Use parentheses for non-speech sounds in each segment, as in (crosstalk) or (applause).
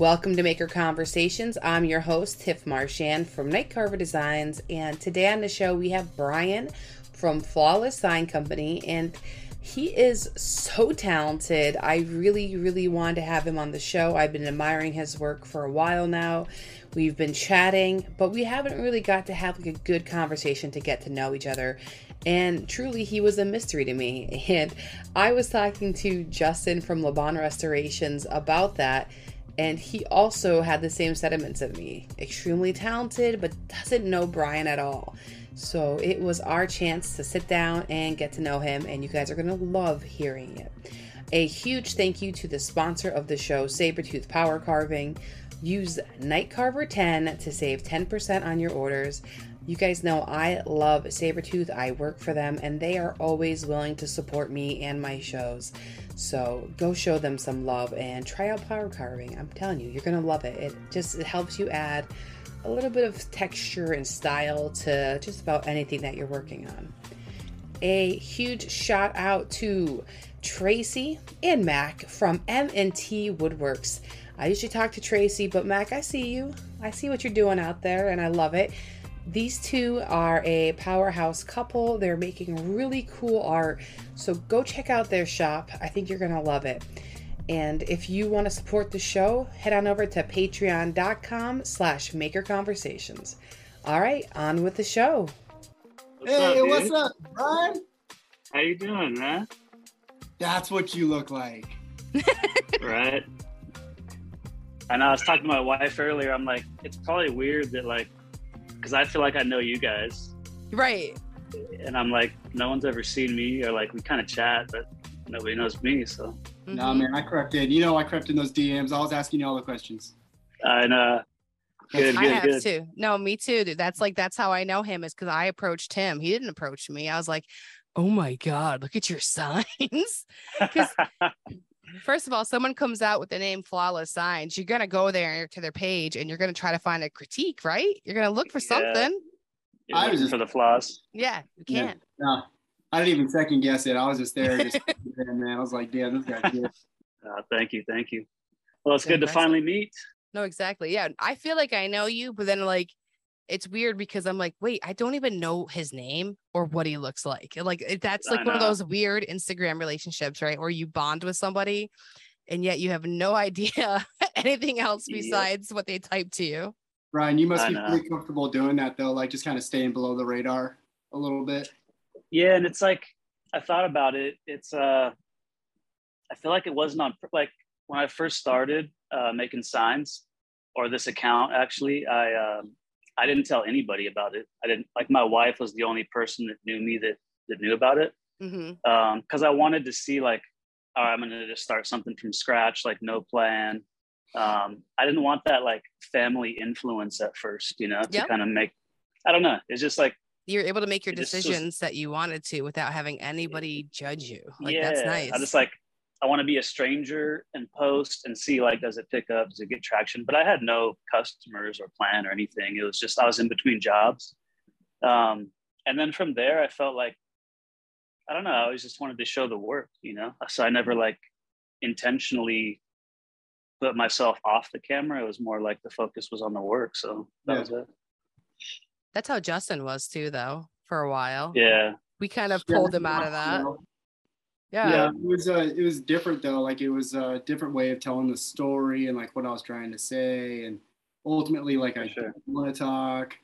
Welcome to Maker Conversations. I'm your host, Tiff Marchand from Night Carver Designs, and today on the show we have Brian from Flawless Sign Company, and he is so talented. I really, really wanted to have him on the show. I've been admiring his work for a while now. We've been chatting, but we haven't really got to have like a good conversation to get to know each other. And truly, he was a mystery to me. (laughs) And I was talking to Justin from Lebon Restorations about that and he also had the same sentiments of me. Extremely talented, but doesn't know Brian at all. So it was our chance to sit down and get to know him, and you guys are gonna love hearing it. A huge thank you to the sponsor of the show, Saburrtooth Power Carving. Use Night Carver 10 to save 10% on your orders. You guys know I love Saburrtooth. I work for them and they are always willing to support me and my shows. So go show them some love and try out power carving. I'm telling you, you're gonna love it. It just it helps you add a little bit of texture and style to just about anything that you're working on. A huge shout out to Tracy and Mac from M&T Woodworks. I usually talk to Tracy, but Mac, I see you. I see what you're doing out there and I love it. These two are a powerhouse couple. They're making really cool art. So go check out their shop. I think you're going to love it. And if you want to support the show, head on over to patreon.com slash maker conversations. All right, on with the show. What's hey, up, what's up, Brian? How you doing, man? That's what you look like. (laughs) right. And I was talking to my wife earlier. I'm like, it's probably weird that like because I feel like I know you guys. Right. And I'm like, no one's ever seen me, or like we kind of chat, but nobody knows me. So. Mm-hmm. No, man, I crept in. You know, I crept in those DMs. I was asking you all the questions. I know. Good, I good, have good. too. No, me too, dude. That's like that's how I know him is because I approached him. He didn't approach me. I was like, oh my god, look at your (laughs) signs. (laughs) First of all, someone comes out with the name Flawless Signs, you're gonna go there to their page and you're gonna try to find a critique, right? You're gonna look for something. You're I was just, for the flaws. Yeah, you can. Yeah, no, I didn't even second guess it. I was just there, just (laughs) man. I was like, damn, this guy's good. (laughs) Uh, thank you, thank you. Well, it's good to finally meet. No, exactly. Yeah, I feel like I know you, but then like it's weird because I'm like, wait, I don't even know his name or what he looks like. Like that's like one of those weird Instagram relationships, right? Where you bond with somebody and yet you have no (laughs) idea anything else besides yeah. what they type to you. Ryan, you must I be know. pretty comfortable doing that though, like just kind of staying below the radar a little bit. Yeah, and it's like I thought about it. It's uh I feel like it wasn't on like when I first started uh making signs or this account actually, I um I didn't tell anybody about it. I didn't like my wife was the only person that knew me that that knew about it. Because mm-hmm. um, I wanted to see like, oh, I'm gonna just start something from scratch, like no plan. Um, I didn't want that like family influence at first, you know, to kind of make. I don't know. It's just like you're able to make your decisions was, that you wanted to without having anybody judge you. Like yeah, that's nice. I just like I want to be a stranger and post and see like does it pick up, does it get traction? But I had no customers or plan or anything. It was just I was in between jobs, um, and then from there I felt like I don't know. I always just wanted to show the work, you know. So I never like intentionally put myself off the camera. It was more like the focus was on the work. So that yeah. was it. That's how Justin was too, though, for a while. Yeah. We kind of pulled yeah, him out of that. Yeah. Yeah. It was uh it was different though. Like it was a different way of telling the story and like what I was trying to say. And ultimately like I sure. want to talk.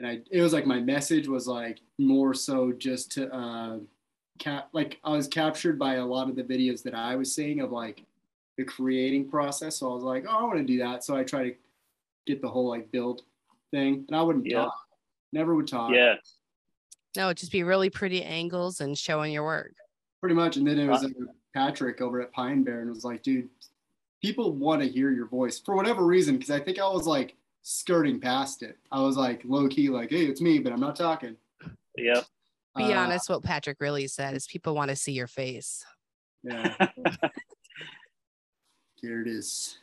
And I it was like my message was like more so just to uh cap like I was captured by a lot of the videos that I was seeing of like the creating process. So I was like, oh I want to do that. So I try to get the whole like build thing. And I wouldn't yeah. talk. Never would talk. Yeah. No, just be really pretty angles and showing your work pretty much. And then it was uh, Patrick over at Pine Bear and was like, dude, people want to hear your voice for whatever reason. Cause I think I was like skirting past it. I was like low key, like, hey, it's me, but I'm not talking. Yep. Be uh, honest, what Patrick really said is people want to see your face. Yeah. (laughs) Here it is.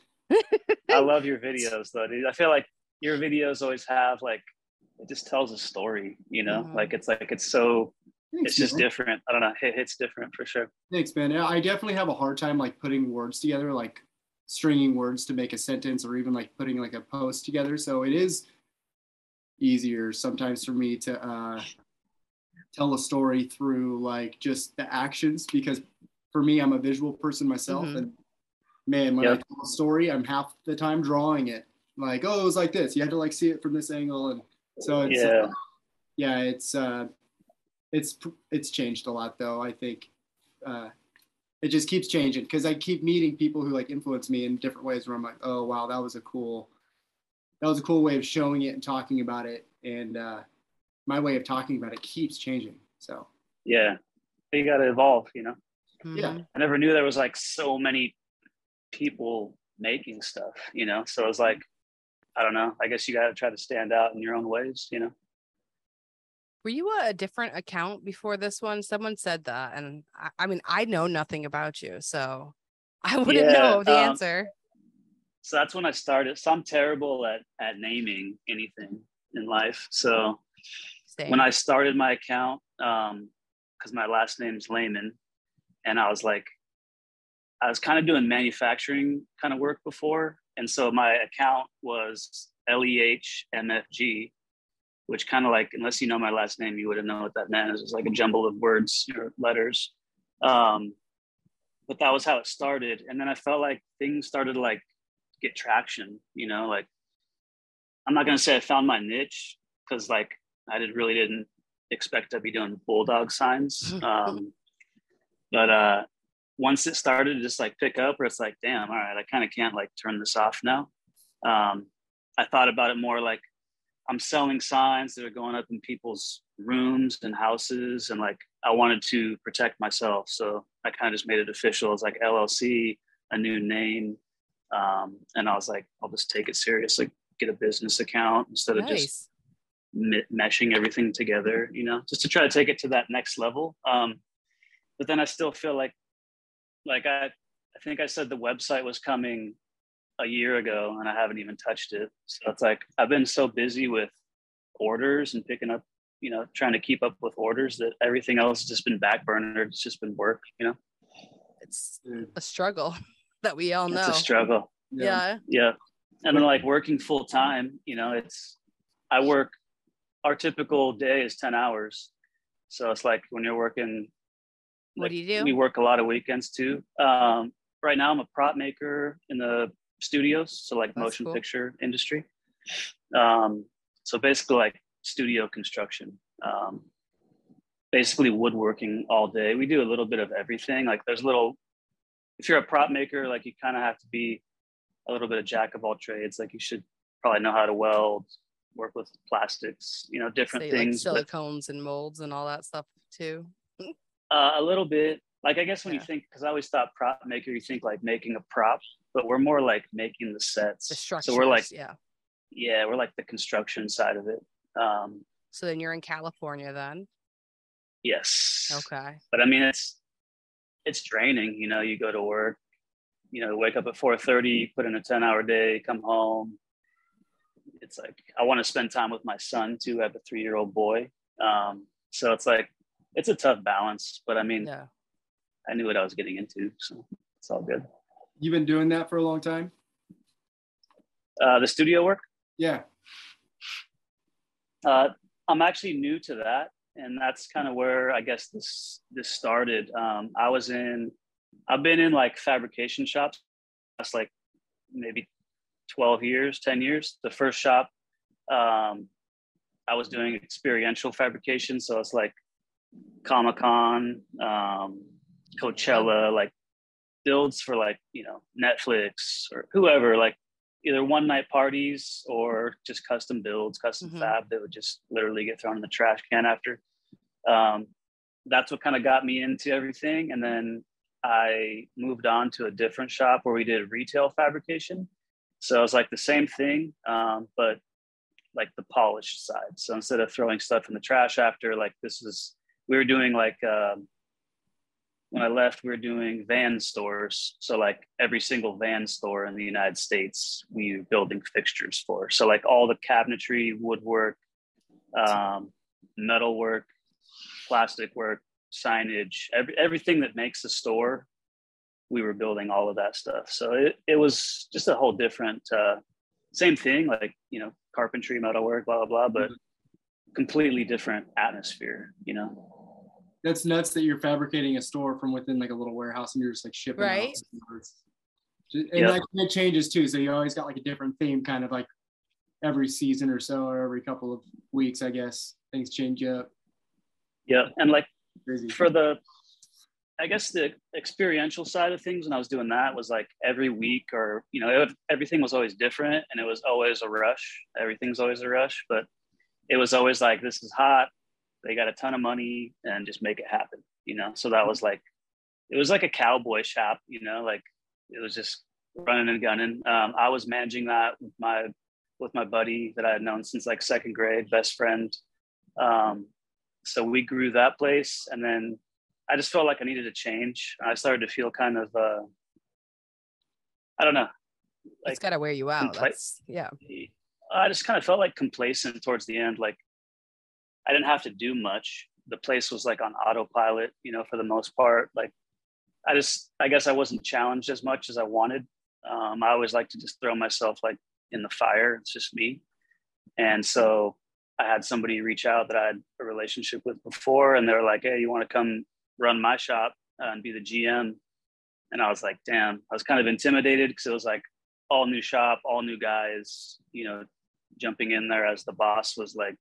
I love your videos though, dude. I feel like your videos always have like it just tells a story, you know, mm-hmm. like it's like it's so Thanks, it's just man. different. I don't know. It hits different for sure. Thanks, man. I definitely have a hard time like putting words together, like stringing words to make a sentence or even like putting like a post together. So it is easier sometimes for me to uh, tell a story through like just the actions because for me, I'm a visual person myself. Mm-hmm. And man, when yep. I tell a story, I'm half the time drawing it. Like, oh, it was like this. You had to like see it from this angle. And so it's, yeah, uh, yeah it's, uh, it's, it's changed a lot though. I think, uh, it just keeps changing because I keep meeting people who like influence me in different ways where I'm like, oh wow, that was a cool, that was a cool way of showing it and talking about it. And uh, my way of talking about it keeps changing. So yeah, you got to evolve, you know. Mm-hmm. Yeah, I never knew there was like so many people making stuff, you know. So it was like, I don't know. I guess you got to try to stand out in your own ways, you know. Were you a different account before this one? Someone said that, and I, I mean, I know nothing about you, so (laughs) I wouldn't yeah, know the um, answer. So that's when I started. So I'm terrible at at naming anything in life. So Same. when I started my account, um, because my last name is Lehman, and I was like, I was kind of doing manufacturing kind of work before, and so my account was L E H M F G, which kind of like, unless you know my last name, you wouldn't know what that meant. It was like a jumble of words or letters. Um, but that was how it started. And then I felt like things started to like get traction, you know, like I'm not going to say I found my niche because like I did really didn't expect to be doing bulldog signs. (laughs) Um, but uh, once it started to just like pick up where it's like, damn, all right, I kind of can't like turn this off now. Um, I thought about it more like I'm selling signs that are going up in people's rooms and houses, and like I wanted to protect myself, so I kind of just made it official as like LLC, a new name, um, and I was like, I'll just take it seriously, get a business account instead nice. of just me- meshing everything together, you know, just to try to take it to that next level. Um, but then I still feel like, like I, I think I said the website was coming a year ago and I haven't even touched it. So it's like I've been so busy with orders and picking up, you know, trying to keep up with orders that everything else has just been backburnered. It's just been work, you know. It's a struggle (laughs) that we all know. It's a struggle. Yeah. Yeah. And then like working full time, you know, it's I work our typical day is 10 hours. So it's like when you're working what do you do? We work a lot of weekends too. Um, right now I'm a prop maker in the studios, so like That's motion cool. picture industry. Um, so basically like studio construction. Um, basically woodworking all day. We do a little bit of everything. Like there's little if you're a prop maker, like you kind of have to be a little bit of jack of all trades. Like you should probably know how to weld, work with plastics, you know, different Say, things. Like silicones but, and molds and all that stuff too. uh, a little bit. Like I guess when yeah. you think, because I always thought prop maker, you think like making a prop, but we're more like making the sets. The so we're like, yeah, yeah, we're like the construction side of it. Um, so then you're in California then. Yes. Okay. But I mean, it's it's draining. You know, you go to work, you know, wake up at 4:30, put in a 10-hour day, come home. It's like I want to spend time with my son too. I have a three-year-old boy, um, so it's like it's a tough balance. But I mean, yeah. I knew what I was getting into, so it's all good. You've been doing that for a long time. Uh, the studio work. Yeah. Uh, I'm actually new to that and that's kind of where I guess this this started. Um, I was in, I've been in like fabrication shops. That's like maybe twelve years, ten years. The first shop, um, I was doing experiential fabrication, so it's like Comic Con, um, Coachella, like builds for like you know Netflix or whoever, like either one night parties or just custom builds, custom mm-hmm. fab that would just literally get thrown in the trash can after. Um, that's what kind of got me into everything. And then I moved on to a different shop where we did retail fabrication. So it was like the same thing, um, but like the polished side. So instead of throwing stuff in the trash after, like this is, we were doing like, um, when I left, we were doing van stores. So like every single van store in the United States, we were building fixtures for. So like all the cabinetry, woodwork, um, metalwork, plastic work, signage, every, everything that makes a store we were building all of that stuff. So it, it was just a whole different, uh, same thing, like, you know, carpentry, metalwork, blah, blah, blah, but mm-hmm. completely different atmosphere, you know? That's nuts that you're fabricating a store from within like a little warehouse and you're just like shipping right. Out and yep. like it changes too. So you always got like a different theme kind of like every season or so or every couple of weeks, I guess things change up. Yeah. And like Crazy. for the I guess the experiential side of things when I was doing that was like every week or, you know, it, everything was always different and it was always a rush. Everything's always a rush, but it was always like, this is hot. They got a ton of money and just make it happen, you know? So that was like, it was like a cowboy shop, you know, like it was just running and gunning. Um, I was managing that with my, with my buddy that I had known since like second grade, best friend. Um, so we grew that place and then I just felt like I needed a change. I started to feel kind of, uh, I don't know. Like, it's got to wear you out. Compla- yeah. I just kind of felt like complacent towards the end. Like I didn't have to do much. The place was like on autopilot, you know, for the most part. Like I just, I guess I wasn't challenged as much as I wanted. Um, I always like to just throw myself like in the fire. It's just me. And so I had somebody reach out that I had a relationship with before, and they're like, "Hey, you want to come run my shop and be the GM. And I was like, damn, I was kind of intimidated because it was like all new shop, all new guys, you know, jumping in there as the boss was like,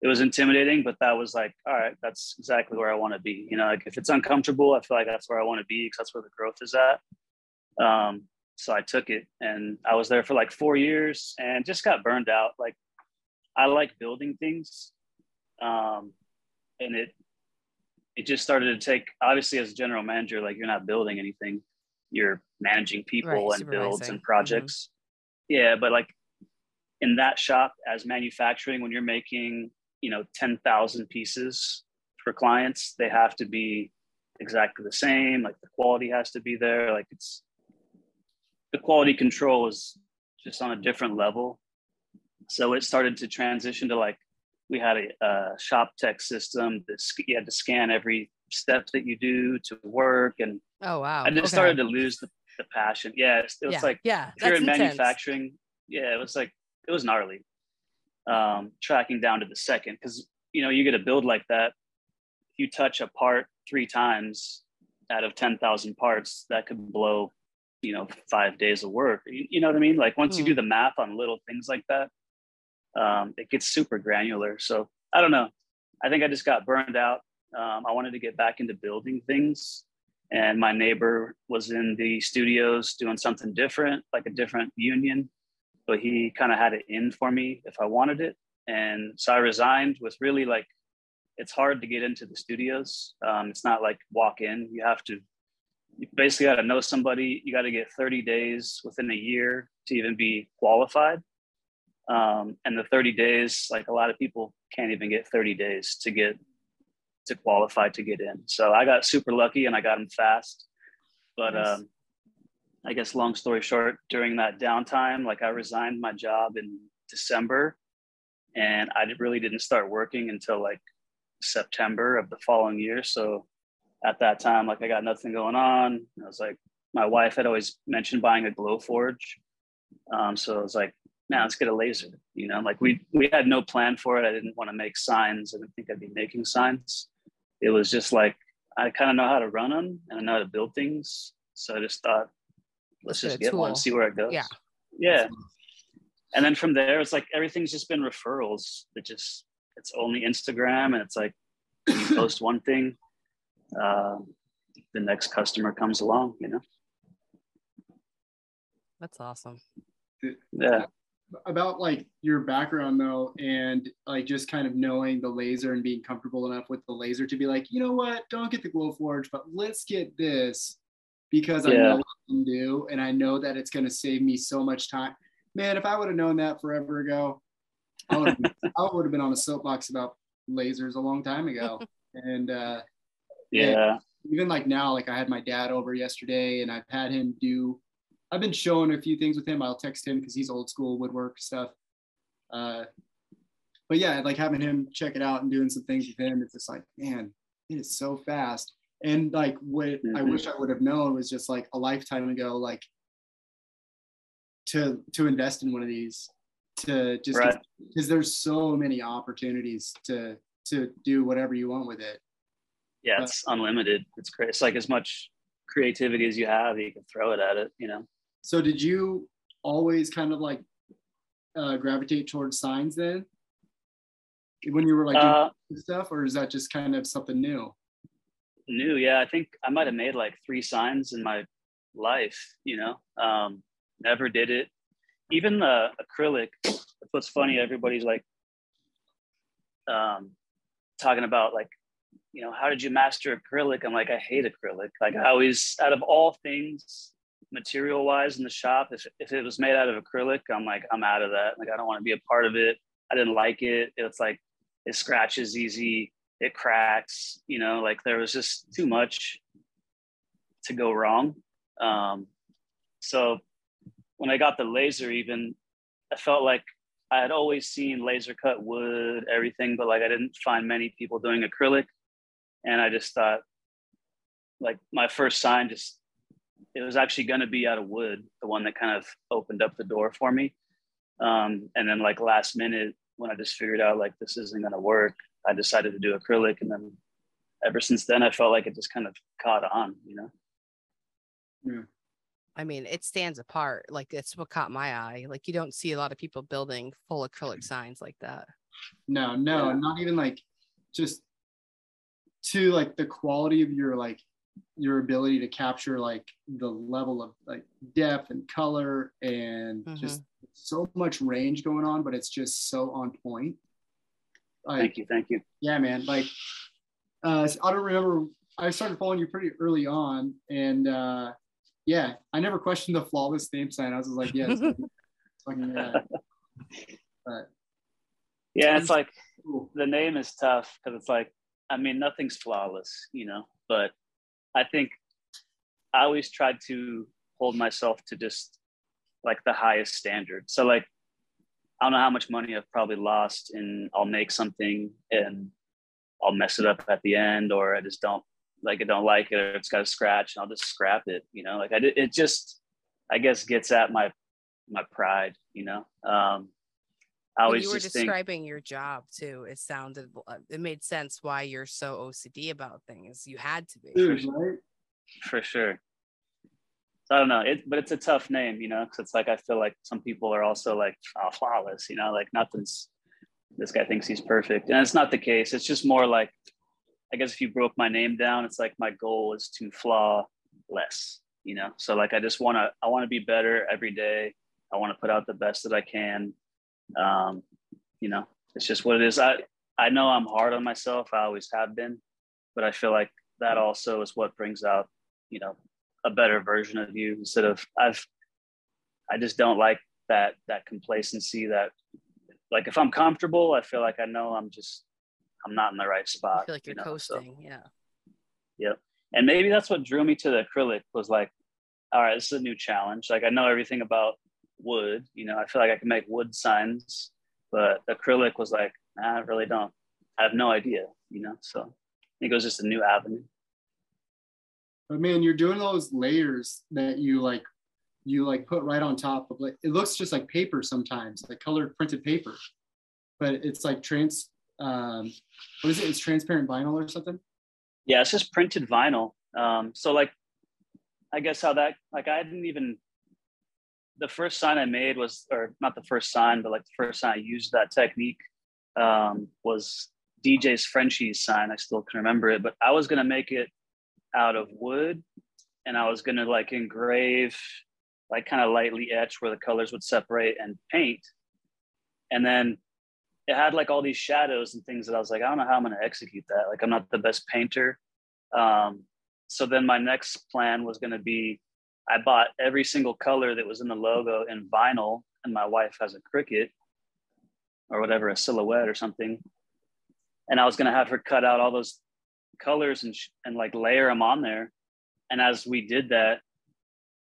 it was intimidating, but that was like, all right, that's exactly where I want to be. You know, like if it's uncomfortable, I feel like that's where I want to be because that's where the growth is at. Um, so I took it and I was there for like four years and just got burned out. Like I like building things. Um, and it it just started to take obviously as a general manager like you're not building anything you're managing people right, and builds and projects mm-hmm. yeah but like in that shop as manufacturing when you're making you know 10,000 pieces for clients they have to be exactly the same like the quality has to be there like it's the quality control is just on a different level. So it started to transition to like we had a, a shop tech system that you had to scan every step that you do to work and oh wow. i just okay. started to lose the, the passion. Yeah it was yeah. like yeah here in manufacturing yeah it was like it was gnarly um tracking down to the second because you know you get a build like that if you touch a part three times out of 10,000 parts that could blow you know five days of work you, you know what i mean like once mm. you do hmm. the math on little things like that um, it gets super granular. So I don't know. I think I just got burned out. Um, I wanted to get back into building things. And my neighbor was in the studios doing something different, like a different union. But he kind of had it in for me if I wanted it. And so I resigned with really like, it's hard to get into the studios. Um, it's not like walk in. You have to, you basically got to know somebody. You got to get 30 days within a year to even be qualified. Um, and the 30 days, like a lot of people can't even get 30 days to get to qualify to get in. So I got super lucky and I got them fast. But nice. um, I guess long story short, during that downtime, like I resigned my job in December and I really didn't start working until like September of the following year. So at that time, like I got nothing going on. I was like, my wife had always mentioned buying a Glowforge. Um, so I was like, now let's get a laser. You know, like we we had no plan for it. I didn't want to make signs. I didn't think I'd be making signs. It was just like I kind of know how to run them and I know how to build things. So I just thought, let's just get tool. one, see where it goes. Yeah. Yeah. And then from there, it's like everything's just been referrals. It just it's only Instagram, and it's like you (coughs) post one thing, uh, the next customer comes along. You know. That's awesome. Yeah about like your background though and like just kind of knowing the laser and being comfortable enough with the laser to be like you know what don't get the glow forge, but let's get this because yeah. i know what I can do and i know that it's going to save me so much time man if i would have known that forever ago i would have (laughs) been on a soapbox about lasers a long time ago (laughs) and uh yeah even like now like i had my dad over yesterday and i've had him do I've been showing a few things with him. I'll text him because he's old school woodwork stuff. Uh, but yeah, like having him check it out and doing some things with him. It's just like, man, it is so fast. And like what mm-hmm. I wish I would have known was just like a lifetime ago, like to to invest in one of these to just because right. there's so many opportunities to to do whatever you want with it. Yeah, it's unlimited. It's great. It's like as much creativity as you have, you can throw it at it, you know. So did you always kind of like uh, gravitate towards signs then? When you were like uh, stuff, or is that just kind of something new? New, yeah. I think I might have made like three signs in my life, you know. Um, never did it. Even the acrylic, what's funny, everybody's like um, talking about like, you know, how did you master acrylic? I'm like, I hate acrylic. Like I always, out of all things, material wise in the shop, if, if it was made out of acrylic, I'm like, I'm out of that. Like I don't want to be a part of it. I didn't like it. It's like it scratches easy, it cracks, you know, like there was just too much to go wrong. Um, so when I got the laser, even I felt like I had always seen laser cut wood, everything, but like I didn't find many people doing acrylic. And I just thought, like, my first sign just, it was actually going to be out of wood, the one that kind of opened up the door for me. Um, and then, like, last minute, when I just figured out, like, this isn't going to work, I decided to do acrylic. And then ever since then, I felt like it just kind of caught on, you know? Yeah. I mean, it stands apart. Like it's what caught my eye. Like you don't see a lot of people building full acrylic signs like that. No, no, yeah. not even like just to like the quality of your like your ability to capture like the level of like depth and color and mm-hmm. just so much range going on, but it's just so on point. Like, thank you, thank you. Yeah, man. Like uh I don't remember I started following you pretty early on and uh yeah, I never questioned the flawless name sign. I was like, yeah, it's (laughs) fucking yeah. But yeah, it's like the name is tough because it's like, I mean, nothing's flawless, you know. But I think I always tried to hold myself to just like the highest standard. So like, I don't know how much money I've probably lost, and I'll make something and I'll mess it up at the end, or I just don't like I don't like it or it's got a scratch and I'll just scrap it, you know, like I did, it just, I guess gets at my, my pride, you know? Um, I always you were describing think, your job too. It sounded, uh, it made sense why you're so OCD about things. You had to be. For, sure. For sure. So I don't know, it, but it's a tough name, you know, because it's like I feel like some people are also like oh, flawless, you know, like nothing's. This guy thinks he's perfect, and it's not the case. It's just more like I guess if you broke my name down, it's like my goal is to flaw less, you know? So like, I just want to, I want to be better every day. I want to put out the best that I can. Um, you know, it's just what it is. I, I know I'm hard on myself. I always have been, but I feel like that also is what brings out, you know, a better version of you instead of I've, I just don't like that, that complacency that like, if I'm comfortable, I feel like I know I'm just I'm not in the right spot. I feel like you're you know? coasting. So, yeah. Yep. And maybe that's what drew me to the acrylic was like, all right, this is a new challenge. Like I know everything about wood, you know, I feel like I can make wood signs, but acrylic was like, nah, I really don't. I have no idea, you know. So I think it was just a new avenue. But man, you're doing those layers that you like you like put right on top of like it looks just like paper sometimes, like colored printed paper. But it's like trans um, what is it? It's transparent vinyl or something? Yeah, it's just printed vinyl. Um, so like, I guess how that like I didn't even the first sign I made was or not the first sign, but like the first sign I used that technique um, was DJ's Frenchie's sign. I still can remember it, but I was gonna make it out of wood, and I was gonna like engrave, like kind of lightly etch where the colors would separate and paint, and then it had like all these shadows and things that I was like, I don't know how I'm to execute that. Like, I'm not the best painter. Um, so then my next plan was to be I bought every single color that was in the logo in vinyl, and my wife has a Cricut or whatever, a silhouette or something. And I was to have her cut out all those colors and, and like layer them on there. And as we did that,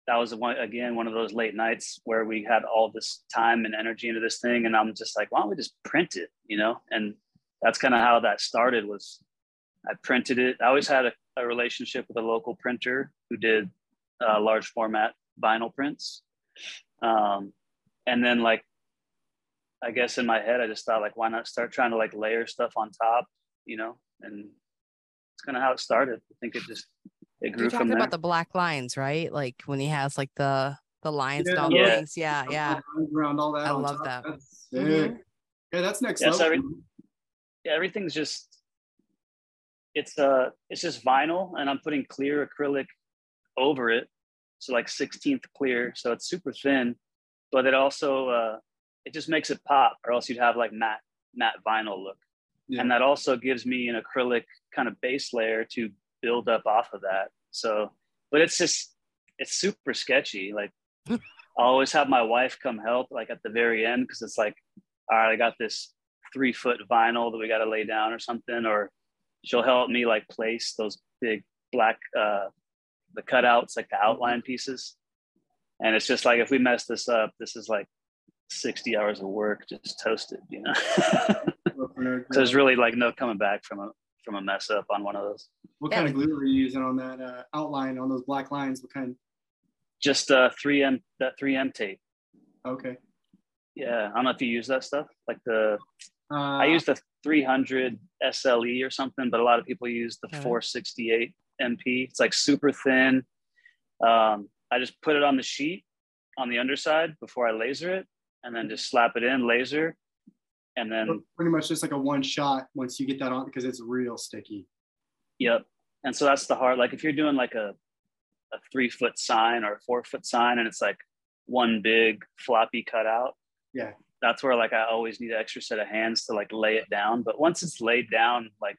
that was one again one of those late nights where we had all this time and energy into this thing and i'm just like why don't we just print it you know and that's kind of how that started was i printed it i always had a a relationship with a local printer who did uh, large format vinyl prints. Um, and then like, I guess in my head, I just thought like, why not start trying to like layer stuff on top, you know? And kind of how it started. I think it just it grew You're from talking there. about the black lines, right? Like when he has like the the lines and Yeah. all the Yeah. things. Yeah, yeah. Around all that. I love top. that. That's sick. Mhm. Yeah, that's next Yes, level. every- yeah, everything's just it's uh it's just vinyl and I'm putting clear acrylic over it. So like 16th clear. So it's super thin, but it also uh it just makes it pop, or else you'd have like matte matte vinyl look. Yeah. And that also gives me an acrylic kind of base layer to build up off of that. So but it's just it's super sketchy. Like (laughs) I always have my wife come help like at the very end because it's like, all right, I got this three foot vinyl that we got to lay down or something, or she'll help me like place those big black uh the cutouts, like the outline pieces. And it's just like if we mess this up, this is like 60 hours of work just toasted, you know. (laughs) so there's really like no coming back from a from a mess up on one of those. What Yeah. kind of glue were you using on that uh, outline on those black lines? What kind? Just uh 3M that 3M tape. Okay. Yeah. I don't know if you use that stuff. Like the Uh, I use the 300 SLE or something, but a lot of people use the Okay. 468 MP. It's like super thin. Um, I just put it on the sheet on the underside before I laser it, and then just slap it in, laser, and then pretty much just like a one shot once you get that on because it's real sticky. yep. And so that's the hard. Like if you're doing like a a three foot sign or a four foot sign, and it's like one big floppy cutout. Yeah. That's where like I always need an extra set of hands to like lay it down. But once it's laid down, like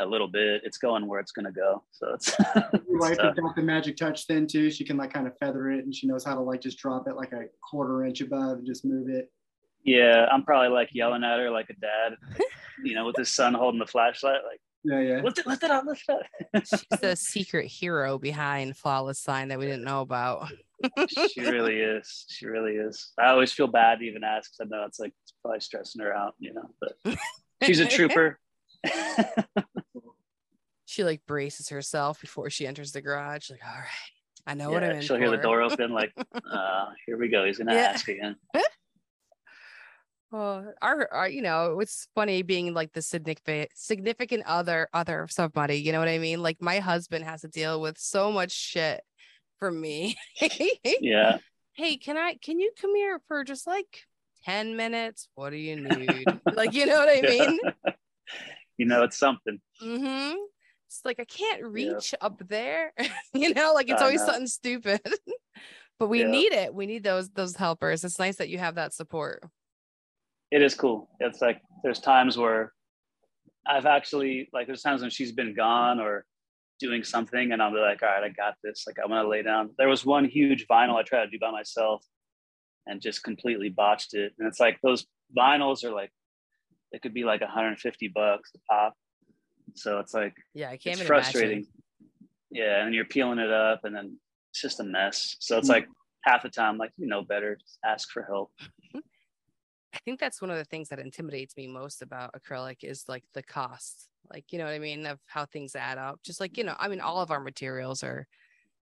a little bit, it's going where it's gonna go. So it's, (laughs) Your wife has got the magic touch then too. She can like kind of feather it and she knows how to like just drop it like a quarter inch above and just move it. Yeah, I'm probably like yelling at her like a dad, you know, with his son holding the flashlight, like Yeah, yeah. lift it, lift it up, lift it up. She's the secret hero behind Flawless Sign that we didn't know about. she really (laughs) is. She really is. I always feel bad to even ask because I know it's like it's probably stressing her out, you know. But she's a trooper. (laughs) She like braces herself before she enters the garage. Like, all right, I know what I'm in she'll for. hear the door (laughs) open, like, uh, here we go. He's gonna Yeah. ask again. Well, our, our, you know, it's funny being like the significant significant other other of somebody. You know what I mean? Like my husband has to deal with so much shit from me. (laughs) Yeah. hey, can I? Can you come here for just like ten minutes? What do you need? like, you know what I (laughs) mean? (laughs) you know, it's something. Mm-hmm. It's like I can't reach up there. you know, like it's I always know. something stupid. but we Yeah. need it. We need those those helpers. It's nice that you have that support. It is cool. It's like there's times where I've actually like there's times when she's been gone or doing something and I'll be like, all right, I got this. Like I'm gonna lay down. There was one huge vinyl I tried to do by myself and just completely botched it. And it's like those vinyls are like it could be like 150 bucks a pop. So it's like Yeah, I can't it's frustrating. imagine. Yeah, and you're peeling it up and then it's just a mess. So it's Mm. like half the time, like you know better, just ask for help. (laughs) I think that's one of the things that intimidates me most about acrylic is like the cost. Like, you know what I mean? Of how things add up. Just like, you know, I mean, all of our materials are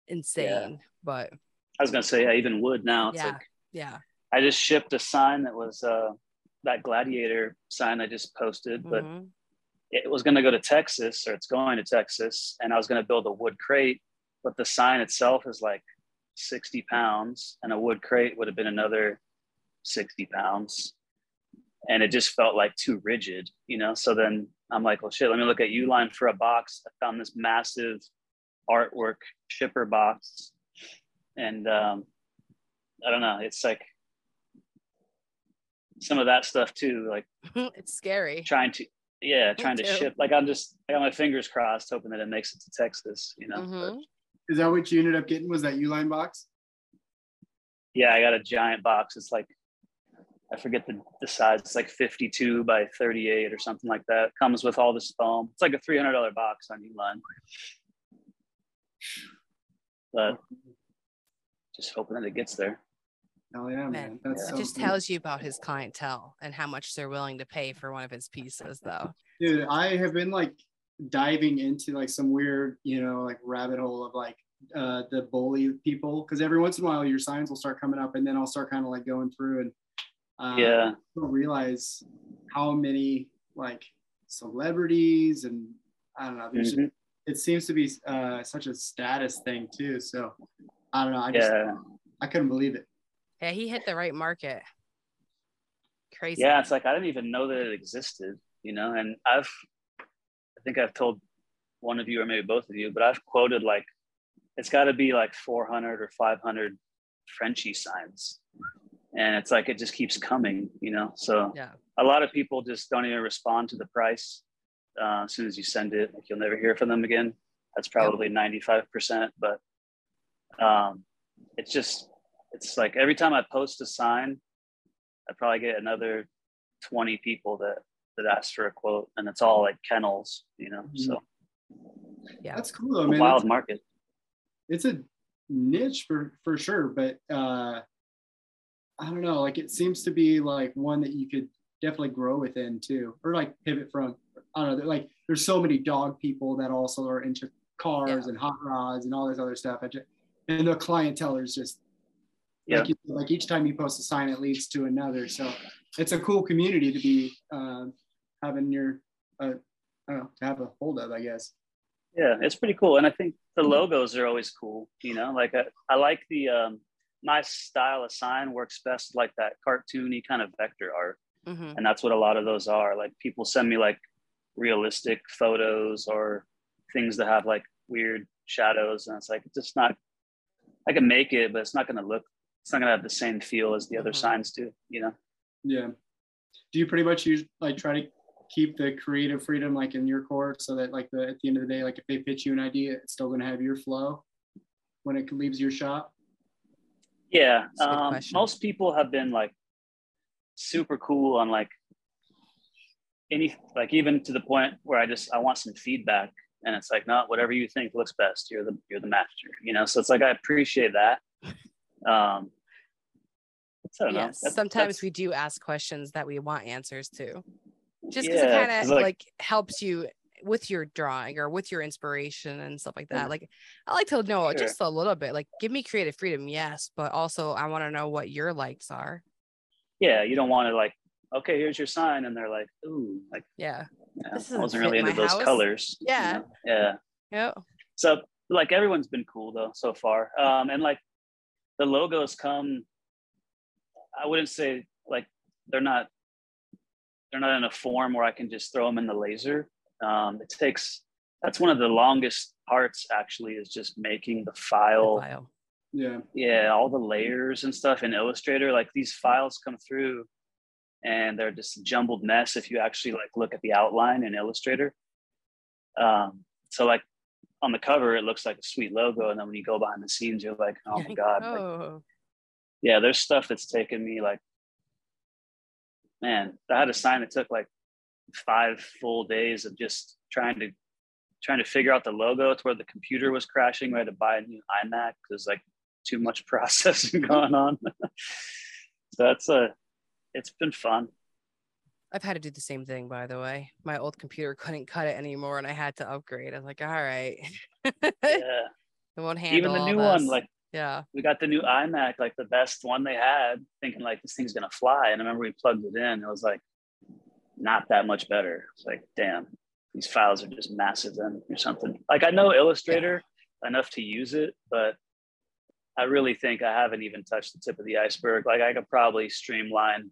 insane, but I was gonna say, yeah, even wood now. It's Yeah. like yeah. I just shipped a sign that was uh, that gladiator sign I just posted, but mhm. it was going to go to Texas or it's going to Texas, and I was going to build a wood crate, but the sign itself is like 60 pounds, and a wood crate would have been another 60 pounds. And it just felt like too rigid, you know? So then I'm like, well, shit, let me look at Uline for a box. I found this massive artwork shipper box. And um, I don't know, it's like some of that stuff too, like (laughs) it's scary. trying to yeah trying to ship like i'm just i got my fingers crossed hoping that it makes it to texas you know But, Mhm. Is that what you ended up getting? Was that Uline box? yeah i got a giant box it's like i forget the, the size it's like 52 by 38 or something like that comes with all this foam it's like a $300 box on uline but just hoping that it gets there Hell yeah, man. Man, That's yeah. It so just cool. tells you about his clientele and how much they're willing to pay for one of his pieces, though. Dude, I have been like diving into like some weird, you know, like rabbit hole of like uh, the bully people because every once in a while your signs will start coming up and then I'll start kind of like going through and uh, yeah, don't realize how many like celebrities and I don't know. There's mm-hmm. it seems to be uh, such a status thing too. So I don't know. I just yeah. I couldn't believe it. Yeah, he hit the right market. Crazy. Yeah, it's like I didn't even know that it existed, you know. And I've, I think I've told one of you or maybe both of you, but I've quoted like it's got to be like 400 or 500 Frenchy signs, and it's like it just keeps coming, you know. So yeah, a lot of people just don't even respond to the price uh, as soon as you send it. Like you'll never hear from them again. That's probably ninety five percent, but um, it's just it's like every time I post a sign, I probably get another twenty people that that ask for a quote, and it's all like kennels, you know. Mm-hmm. So yeah, that's cool though, man. Wild that's, market. It's a niche for for sure, but uh, I don't know. Like it seems to be like one that you could definitely grow within too, or like pivot from. I don't know. Like there's so many dog people that also are into cars yeah. and hot rods and all this other stuff. Just, and the clientele is just yeah. like, you, like each time you post a sign, it leads to another. So it's a cool community to be uh, having your, uh, I don't know, to have a hold of, I guess. Yeah, it's pretty cool, and I think the logos are always cool. You know, like I, I like the um, my style of sign works best like that cartoony kind of vector art, mm-hmm. and that's what a lot of those are. Like people send me like realistic photos or things that have like weird shadows, and it's like it's just not I can make it, but it's not going to look, it's not going to have the same feel as the other mm-hmm. signs do, you know? Yeah. Do you pretty much use like try to keep the creative freedom like in your court so that like the, at the end of the day, like if they pitch you an idea, it's still going to have your flow when it leaves your shop? Yeah. Um, most people have been like super cool on like any, like even to the point where I just, I want some feedback and it's like not whatever you think looks best you're the you're the master you know? So it's like i appreciate that. Um so yes, that's, sometimes that's, we do ask questions that we want answers to just because yeah, it kind of like, like helps you with your drawing or with your inspiration and stuff like that. Like I like to know sure. just a little bit. Like give me creative freedom, yes, but also I want to know what your likes are. Yeah, you don't want to like, okay, here's your sign, and they're like, ooh, like yeah, yeah, I wasn't really into those house. colors. Yeah. You know? Yeah. Yeah. So like everyone's been cool though so far. Um, and like the logos come, I wouldn't say like they're not they're not in a form where I can just throw them in the laser. Um, it takes that's one of the longest parts actually is just making the file. The file. Yeah. Yeah, all the layers and stuff in Illustrator. Like these files come through and they're just a jumbled mess if you actually like look at the outline in Illustrator. Um, so like on the cover, it looks like a sweet logo, and then when you go behind the scenes, you're like, oh my god, oh. Like, yeah, there's stuff that's taken me like, man, I had a sign that took like five full days of just trying to trying to figure out the logo to where the computer was crashing. We had to buy a new iMac because like too much (laughs) processing going on. so that's a it's been fun. I've had to do the same thing, by the way. My old computer (laughs) couldn't cut it anymore, and I had to upgrade. I was like, all right. (laughs) yeah. It won't handle even the new one. Like, yeah, we got the new iMac, like the best one they had, thinking like this thing's gonna fly. And I remember we plugged it in. It was like not that much better. It's like, damn, these files are just massive then or something. Like I know Illustrator enough to use it, but I really think I haven't even touched the tip of the iceberg. Like I could probably streamline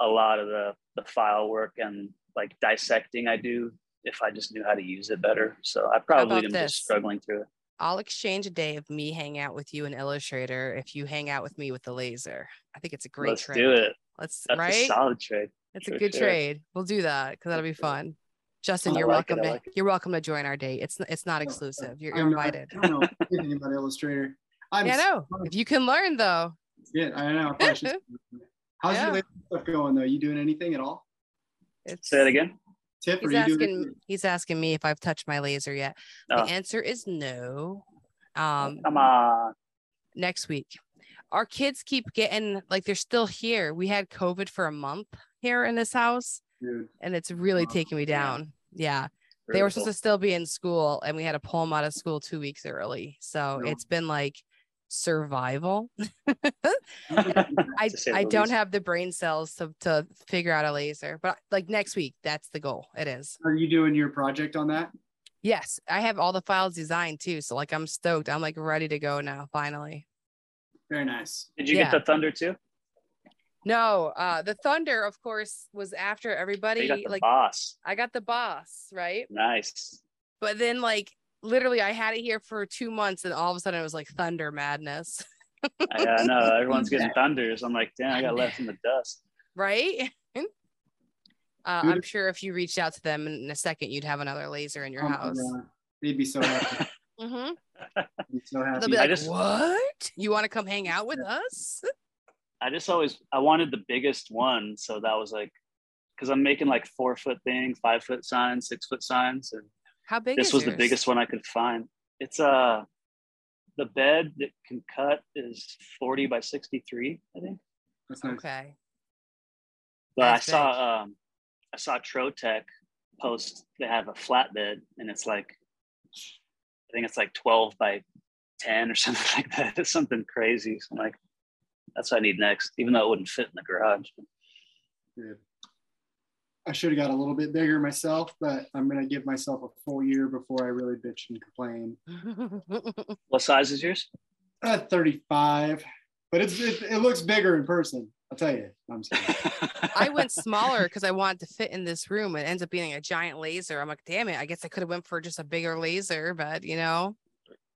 a lot of the the file work and like dissecting I do if I just knew how to use it better. So I probably am just struggling through it. I'll exchange a day of me hang out with you in Illustrator if you hang out with me with the laser. I think it's a great Let's trade. do it. Let's That's right. A solid trade. It's a good sure. trade. We'll do that because that'll be fun. Justin, you're like welcome it, to like you're welcome to join our date. It's it's not exclusive. You're, you're invited. I don't know anything about Illustrator. (laughs) I'm yeah, no. If you can learn though. Yeah, I know. I (laughs) How's yeah. your stuff going though? You doing anything at all? It's, Say that again. Tip, he's asking. He's asking me if I've touched my laser yet. Oh. The answer is no. Um, Come on. Next week, our kids keep getting like they're still here. We had COVID for a month here in this house, Dude. and it's really oh, taking me down. Yeah. they were supposed to still be in school and we had to pull them out of school two weeks early. So no. it's been like survival. (laughs) (laughs) I I don't have the brain cells to to figure out a laser, but like next week, that's the goal. It is. Are you doing your project on that? Yes, I have all the files designed too. So like I'm stoked. I'm like ready to go now. Finally. Very nice. Did you yeah. get the thunder too? No, uh the thunder, of course, was after everybody. like boss. I got the boss, right? Nice. But then like literally I had it here for two months and all of a sudden it was like thunder madness. yeah, I know. (laughs) Everyone's getting thunders. I'm like, damn, I got left in the dust. Right? (laughs) Uh, I'm sure if you reached out to them in a second, you'd have another laser in your oh, house. Yeah. They'd be so happy. (laughs) mm-hmm. Be so happy. They'll be like, just, "What? You want to come hang out with us?" I just always I wanted the biggest one, so that was like, because I'm making like four foot things, five foot signs, six foot signs, and how big? This was yours? the biggest one I could find. It's uh the bed that can cut is 40 by 63, I think. That's nice. Okay. But That's I saw um I saw Trotec post they have a flatbed and it's like I think it's like 12 by 10 or (laughs) something like that. It's something crazy. So I'm like, that's what I need next, even though it wouldn't fit in the garage. Yeah. I should have got a little bit bigger myself, but I'm gonna give myself a full year before I really bitch and complain. (laughs) what size is yours? Uh, 35, but it's it, it looks bigger in person. I'll tell you. I'm (laughs) I went smaller because I wanted to fit in this room. It ends up being a giant laser. I'm like, damn it! I guess I could have went for just a bigger laser, but you know,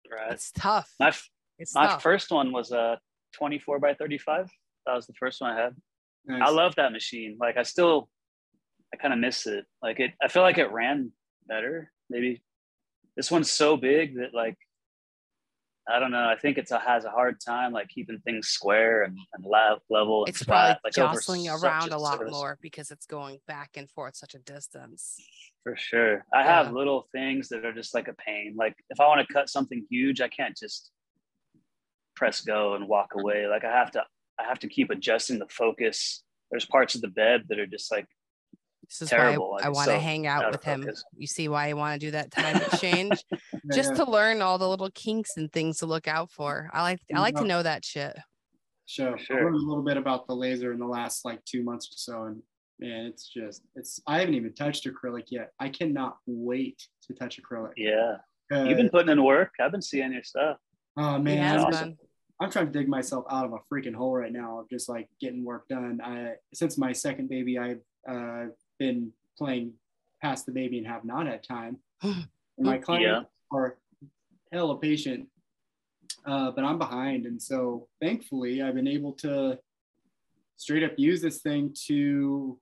right. it's tough. My, it's my tough. first one was a 24 by 35. That was the first one I had. Nice. I love that machine. Like I still I kind of miss it. Like it, I feel like it ran better. Maybe this one's so big that like, I don't know. I think it's a, has a hard time like keeping things square and, and level. It's probably like jostling around a lot more because it's going back and forth such a distance. For sure. I yeah. have little things that are just like a pain. Like if I want to cut something huge, I can't just press go and walk away. Like I have to, I have to keep adjusting the focus. There's parts of the bed that are just like this is Terrible. why I, I want to so hang out with him. You see why I want to do that time exchange, (laughs) just yeah. to learn all the little kinks and things to look out for. I like I like to know that shit. Sure. sure. I learned a little bit about the laser in the last like two months or so, and man, it's just it's. I haven't even touched acrylic yet. I cannot wait to touch acrylic. Yeah, you've been putting in work. I've been seeing your stuff. Oh man, awesome. I'm trying to dig myself out of a freaking hole right now of just like getting work done. I since my second baby, I've uh, been playing past the baby and have not had time. (gasps) my clients yeah. are hella patient, uh, but I'm behind. And so thankfully, I've been able to straight up use this thing to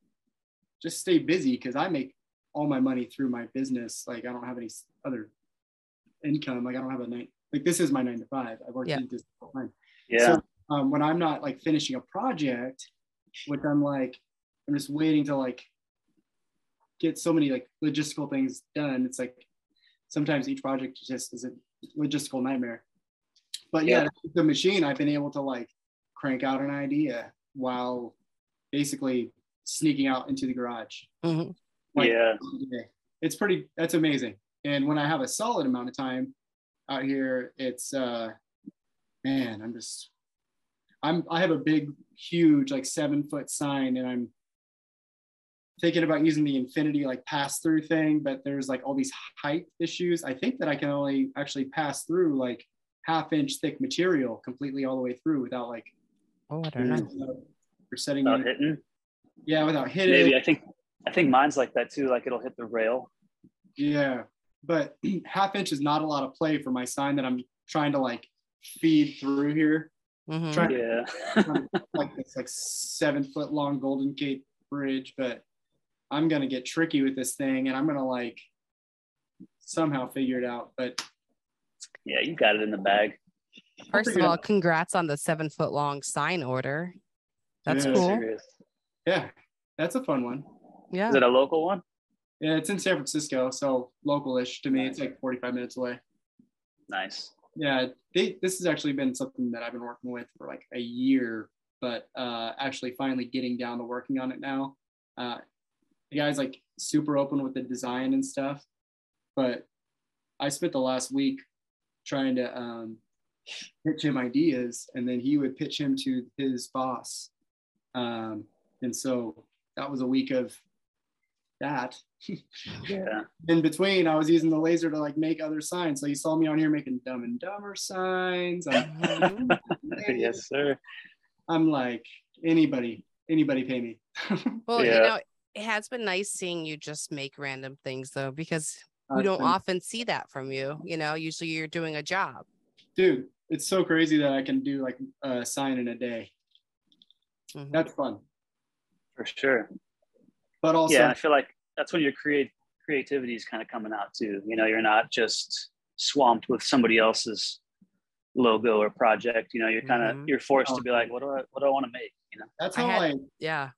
just stay busy because I make all my money through my business. Like I don't have any other income. Like I don't have a night. Like this is my nine to five. I work yeah. in this full time. Yeah. So um, when I'm not like finishing a project, which I'm like, I'm just waiting to like get so many like logistical things done. It's like sometimes each project just is a logistical nightmare. But yeah, yeah, the machine, I've been able to like crank out an idea while basically sneaking out into the garage. Mm-hmm. Like, yeah. It's pretty, that's amazing. And when I have a solid amount of time out here, it's, uh, man, I'm just, I'm, I have a big, huge, like seven foot sign and I'm thinking about using the infinity like pass through thing, but there's like all these height issues. I think that I can only actually pass through like half inch thick material completely all the way through without like oh I don't know. For setting without hitting. Yeah, without hitting. Maybe I think I think mine's like that too. Like it'll hit the rail. Yeah, but (clears throat) half inch is not a lot of play for my sign that I'm trying to like feed through here. Mm-hmm. Trying, yeah, (laughs) like this like seven foot long Golden Gate bridge, but I'm gonna get tricky with this thing and I'm gonna like somehow figure it out. But yeah, you got it in the bag. First of all, congrats on the seven foot long sign order. That's yeah, cool. Yeah, that's a fun one. Yeah. Is it a local one? Yeah, it's in San Francisco, so localish to me. It's like 45 minutes away. Nice. Yeah, they, this has actually been something that I've been working with for like a year, but uh, actually finally getting down to working on it now. Uh, the guy's like super open with the design and stuff. but I spent the last week trying to um, pitch him ideas, and then he would pitch him to his boss. Um, and so that was a week of that. (laughs) yeah. In between, I was using the laser to like make other signs. So you saw me on here making Dumb and Dumber signs. (laughs) yes, sir. I'm like anybody, anybody pay me. (laughs) well, yeah. you know, it has been nice seeing you just make random things though, because we don't been... often see that from you. You know, usually you're doing a job. Dude, it's so crazy that I can do like a sign in a day. Mm-hmm. That's fun. For sure. But also, yeah, I feel like that's when your create creativity is kind of coming out too. You know, you're not just swamped with somebody else's logo or project. You know, you're kind of mm-hmm. you're forced to be like, what do I what do I want to make? You know, that's how I, had, I yeah.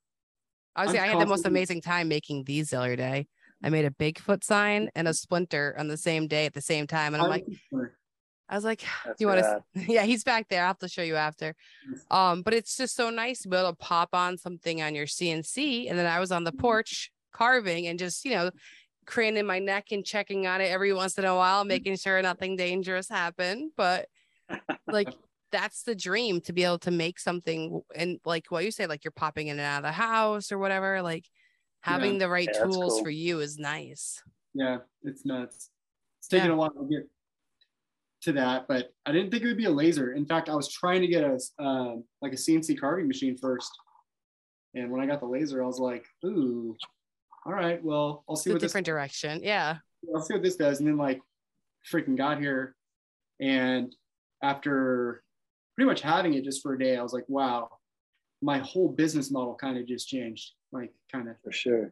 I was I had the most amazing time making these the other day. I made a Bigfoot sign and a splinter on the same day at the same time, and I'm like, I was like, That's you want to? Yeah, he's back there. I'll have to show you after. Um, but it's just so nice to be able to pop on something on your CNC, and then I was on the mm-hmm. porch carving and just you know craning my neck and checking on it every once in a while, mm-hmm. making sure nothing dangerous happened. But (laughs) like that's the dream to be able to make something and like what you say, like you're popping in and out of the house or whatever. Like having yeah. the right yeah, tools cool. for you is nice. Yeah, it's nuts. It's taking yeah. a while to get to that, but I didn't think it would be a laser. In fact, I was trying to get a uh, like a CNC carving machine first, and when I got the laser, I was like, "Ooh, all right, well, I'll see it's what different this, direction." Yeah, I'll see what this does, and then like, freaking got here, and after pretty much having it just for a day, I was like, "Wow, my whole business model kind of just changed." Like, kind of for sure, a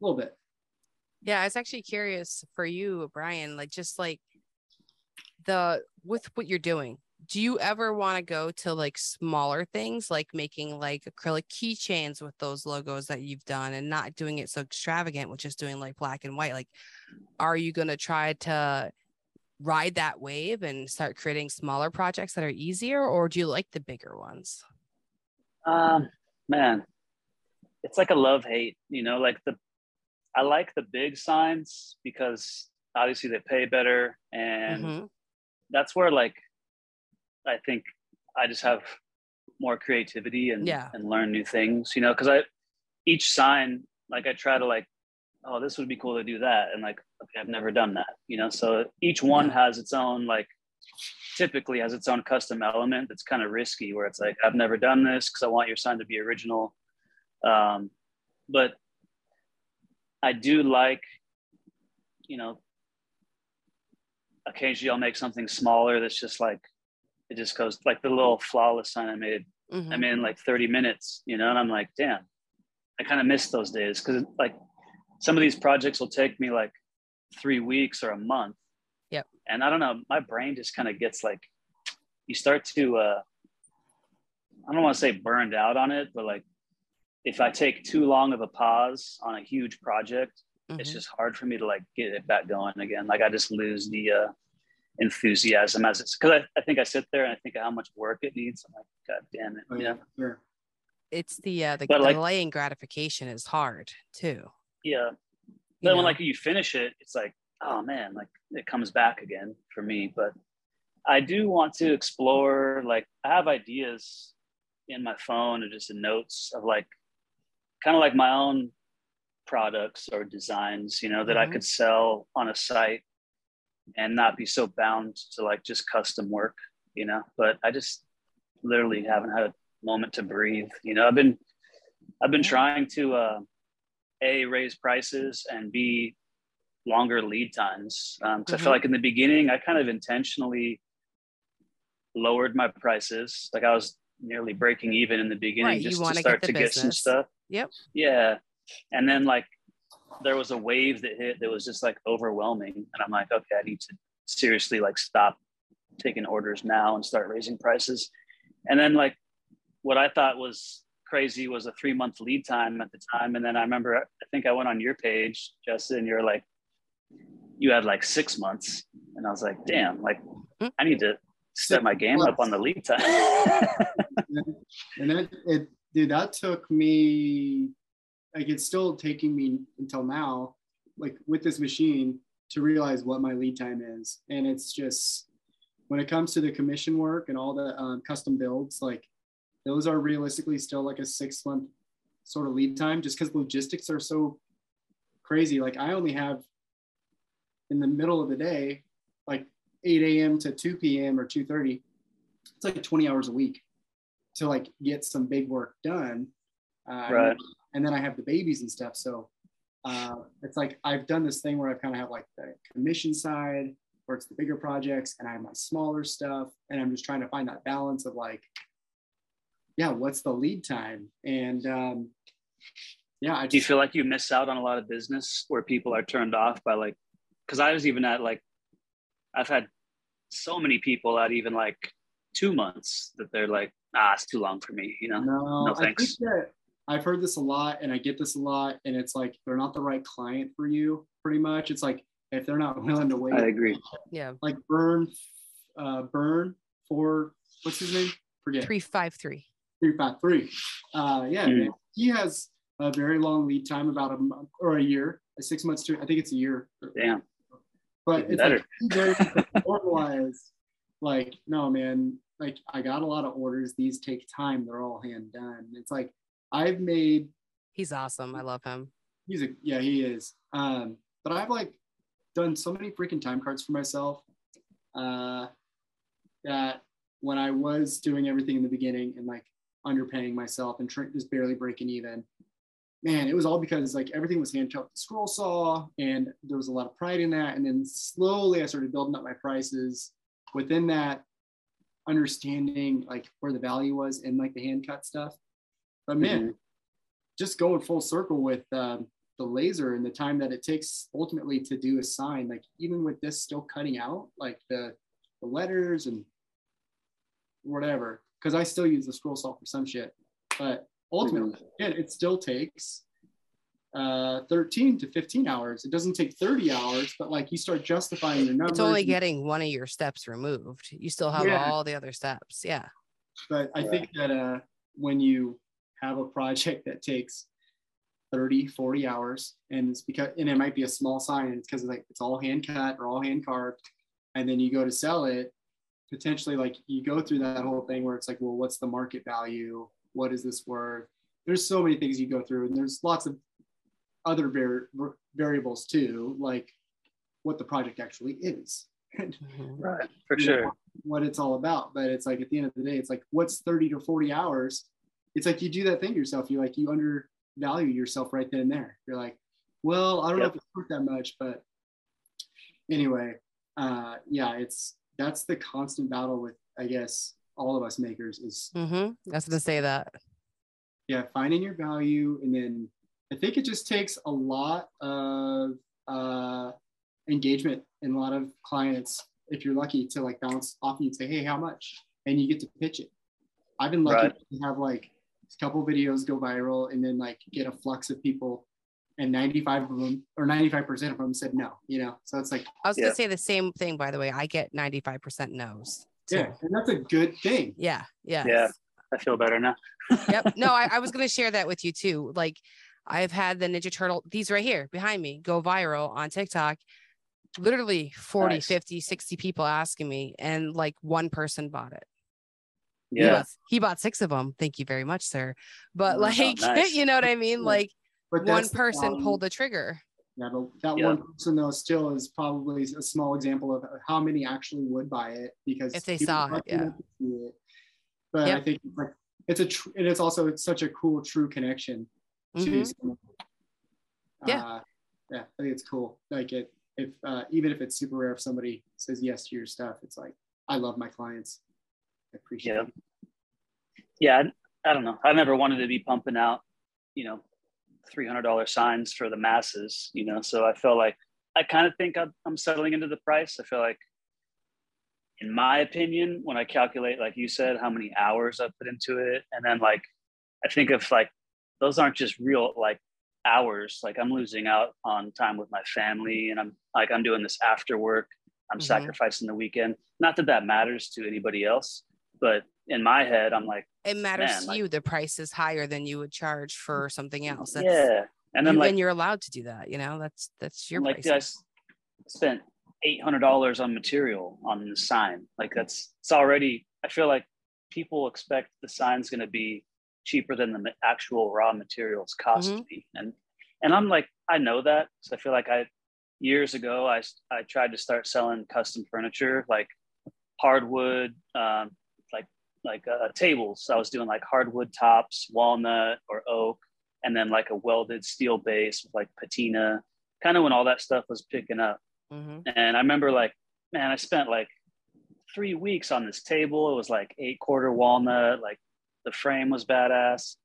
little bit. Yeah, I was actually curious for you, Brian, like just like the with what you're doing do you ever want to go to like smaller things like making like acrylic keychains with those logos that you've done and not doing it so extravagant with just doing like black and white? Like are you going to try to ride that wave and start creating smaller projects that are easier or do you like the bigger ones? Um man it's like a love hate you know like the i like the big signs because obviously they pay better and mm-hmm. that's where like I think I just have more creativity and yeah. and learn new things, you know, because I each sign like I try to like, oh, this would be cool to do that, and like okay, I've never done that, you know. So each one yeah. has its own like typically has its own custom element that's kind of risky where it's like I've never done this because I want your sign to be original. Um, but I do like, you know, occasionally I'll make something smaller that's just like it just goes like the little flawless sign I made. Mm-hmm. I made in like 30 minutes, you know, and I'm like, damn, I kind of miss those days because like some of these projects will take me like three weeks or a month. Yep. And I don't know, my brain just kind of gets like you start to uh I don't want to say burned out on it, but like if I take too long of a pause on a huge project, mm-hmm. it's just hard for me to like get it back going again. Like I just lose the uh, enthusiasm as it's because I, I think I sit there and I think of how much work it needs. I'm like, God damn it. Oh, yeah. Sure. It's the uh the, but the delaying gratification is hard too. Yeah. But you when like you finish it, it's like, oh man, like it comes back again for me. But I do want to explore like I have ideas in my phone or just in notes of like kind of like my own products or designs, you know, that mm-hmm. I could sell on a site and not be so bound to like just custom work, you know. But I just literally haven't had a moment to breathe. You know, I've been I've been trying to uh, a raise prices and b longer lead times because um, mm-hmm. I feel mm-hmm. like in the beginning I kind of intentionally lowered my prices. Like I was nearly breaking even in the beginning right, just to start to business. get some stuff. Yep. Yeah and then like there was a wave that hit that was just like overwhelming and i'm like okay i need to seriously like stop taking orders now and start raising prices. And then like what i thought was crazy was a three month lead time at the time and then i remember i think i went on your page justin you're like you had like six months. And i was like damn like hmm. i need to step my game up on the lead time. (laughs) And it, it dude that took me like it's still taking me until now, like with this machine to realize what my lead time is. And it's just when it comes to the commission work and all the um, custom builds, like those are realistically still like a six month sort of lead time just because logistics are so crazy. Like I only have in the middle of the day, like 8 a.m. to 2 p.m. or 2:30. It's like 20 hours a week to like get some big work done. Uh, right. And then I have the babies and stuff. So uh, it's like I've done this thing where I've kind of have like the commission side, where it's the bigger projects, and I have my smaller stuff, and I'm just trying to find that balance of like, yeah, what's the lead time? And um, yeah, I just, do you feel like you miss out on a lot of business where people are turned off by like, because I was even at like, I've had so many people at even like two months that they're like, ah, it's too long for me, you know? No, no thanks. I've heard this a lot and I get this a lot, and it's like they're not the right client for you, pretty much. It's like if they're not willing to wait. I agree. Yeah. Like Burn, uh, Burn for what's his name? Forget. Three five three. Three five three. Uh, yeah, mm. he has a very long lead time, about a month or a year, six months to I think it's a year. Damn. But Even it's better. like very normalized. Like, no, man, like I got a lot of orders. These take time. They're all hand done. It's like I've made. He's awesome. I love him. He's a yeah, he is. Um, but I've like done so many freaking time cards for myself uh, that when I was doing everything in the beginning and like underpaying myself and tr- just barely breaking even, man, it was all because like everything was hand chopped scroll saw and there was a lot of pride in that. And then slowly I started building up my prices within that understanding like where the value was in like the hand cut stuff. But man, mm-hmm. just going full circle with um, the laser and the time that it takes ultimately to do a sign, like even with this still cutting out like the, the letters and whatever, because I still use the scroll saw for some shit. But ultimately, mm-hmm. again, it still takes uh, 13 to 15 hours. It doesn't take 30 hours, but like you start justifying the numbers. It's only getting one of your steps removed. You still have yeah. all the other steps. Yeah. But I think that uh, when you have a project that takes 30, 40 hours and it's because, and it might be a small sign and it's because like it's all hand cut or all hand carved. And then you go to sell it, potentially like you go through that whole thing where it's like, well, what's the market value? What is this worth? There's so many things you go through and there's lots of other var- variables too, like what the project actually is. (laughs) Mm-hmm. right, for sure. Know, what it's all about. But it's like at the end of the day, it's like what's 30 to 40 hours? It's like you do that thing yourself. You like you undervalue yourself right then and there. You're like, well, I don't yep. know if it's worth that much, but anyway, uh, yeah, it's that's the constant battle with I guess all of us makers is. Mm-hmm. I was gonna say that. Yeah, finding your value and then I think it just takes a lot of uh, engagement and a lot of clients, if you're lucky, to like bounce off you and say, hey, how much? And you get to pitch it. I've been lucky right. to have like a couple videos go viral and then like get a flux of people and 95 of them or 95% of them said no, you know? So it's like, I was yeah. gonna say the same thing, by the way, I get 95% no's. Too. Yeah. And that's a good thing. Yeah. Yeah. Yeah. I feel better now. (laughs) yep. No, I, I was going to share that with you too. Like I've had the Ninja Turtle, these right here behind me, go viral on TikTok. Literally 40, nice. 50, 60 people asking me, and like one person bought it. Yeah. He bought, he bought six of them. Thank you very much, sir. But like, (laughs) nice. you know what I mean? Like, one person um, pulled the trigger. Yeah, but that yeah. one person though still is probably a small example of how many actually would buy it because if they saw it, yeah. It. But yep. I think like it's a tr- and it's also it's such a cool true connection mm-hmm. yeah uh, yeah i think it's cool like it if uh, even if it's super rare if somebody says yes to your stuff it's like i love my clients i appreciate yeah. it. Yeah I, I don't know. I never wanted to be pumping out you know $300 signs for the masses you know so i feel like i kind of think I'm, I'm settling into the price. I feel like in my opinion when i calculate like you said how many hours i put into it and then like i think of like those aren't just real like hours. Like i'm losing out on time with my family and i'm like i'm doing this after work. I'm mm-hmm. sacrificing the weekend. Not that that matters to anybody else but in my head i'm like it matters to like, you the price is higher than you would charge for something else that's, yeah and then you, like and you're allowed to do that you know that's that's your like I, spent eight hundred dollars on material on the sign. Like that's it's already. I feel like people expect the sign's going to be cheaper than the actual raw materials cost mm-hmm. me, and and I'm like I know that because I feel like I years ago I I tried to start selling custom furniture like hardwood um, like uh, tables. I was doing like hardwood tops, walnut or oak, and then like a welded steel base with like patina. Kind of when all that stuff was picking up. Mm-hmm. And I remember like, man, I spent like three weeks on this table. It was like eight quarter walnut. Like the frame was badass.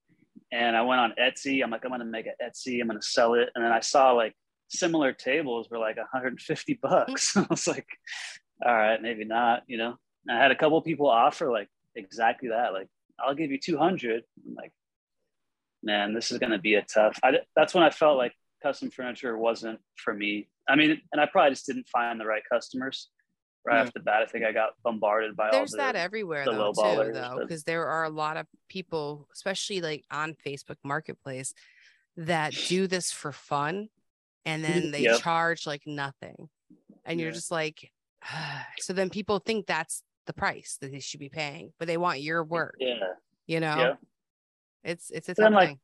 And I went on Etsy. I'm like, I'm gonna make an Etsy. I'm gonna sell it. And then I saw like similar tables were like 150 bucks. (laughs) I was like, all right, maybe not. You know, and I had a couple people offer like exactly that. Like, I'll give you 200. I'm like, man, this is going to be a tough. I, that's when I felt like custom furniture wasn't for me. I mean, and I probably just didn't find the right customers right off the bat. I think I got bombarded by There's all the, that everywhere the though, too, though, because there are a lot of people, especially like on Facebook Marketplace, that do this for fun, and then (laughs) they yep. charge like nothing, and you're just like, (sighs) so then people think that's the price that they should be paying, but they want your work. Yeah, you know. Yeah. It's it's a like, thing.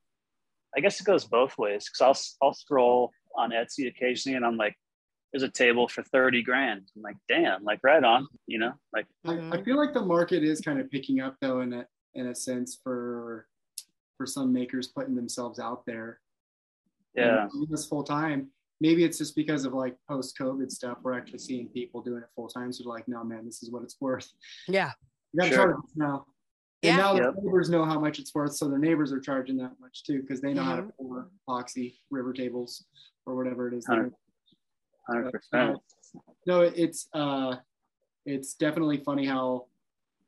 I guess it goes both ways because I'll I'll scroll on Etsy occasionally and I'm like, there's a table for 30 grand. I'm like, damn, like right on, you know, like I, I mm-hmm. feel like the market is kind of picking up though in a in a sense for for some makers putting themselves out there. Yeah. Doing This full time. Maybe it's just because of like post COVID stuff. We're actually seeing people doing it full time. So like, no man, this is what it's worth. Yeah. You gotta sure. charge now. And now yep. the neighbors know how much it's worth, so their neighbors are charging that much too because they know mm-hmm. how to mm-hmm. pour epoxy river tables or whatever it is. Hundred percent. No, it's uh, it's definitely funny how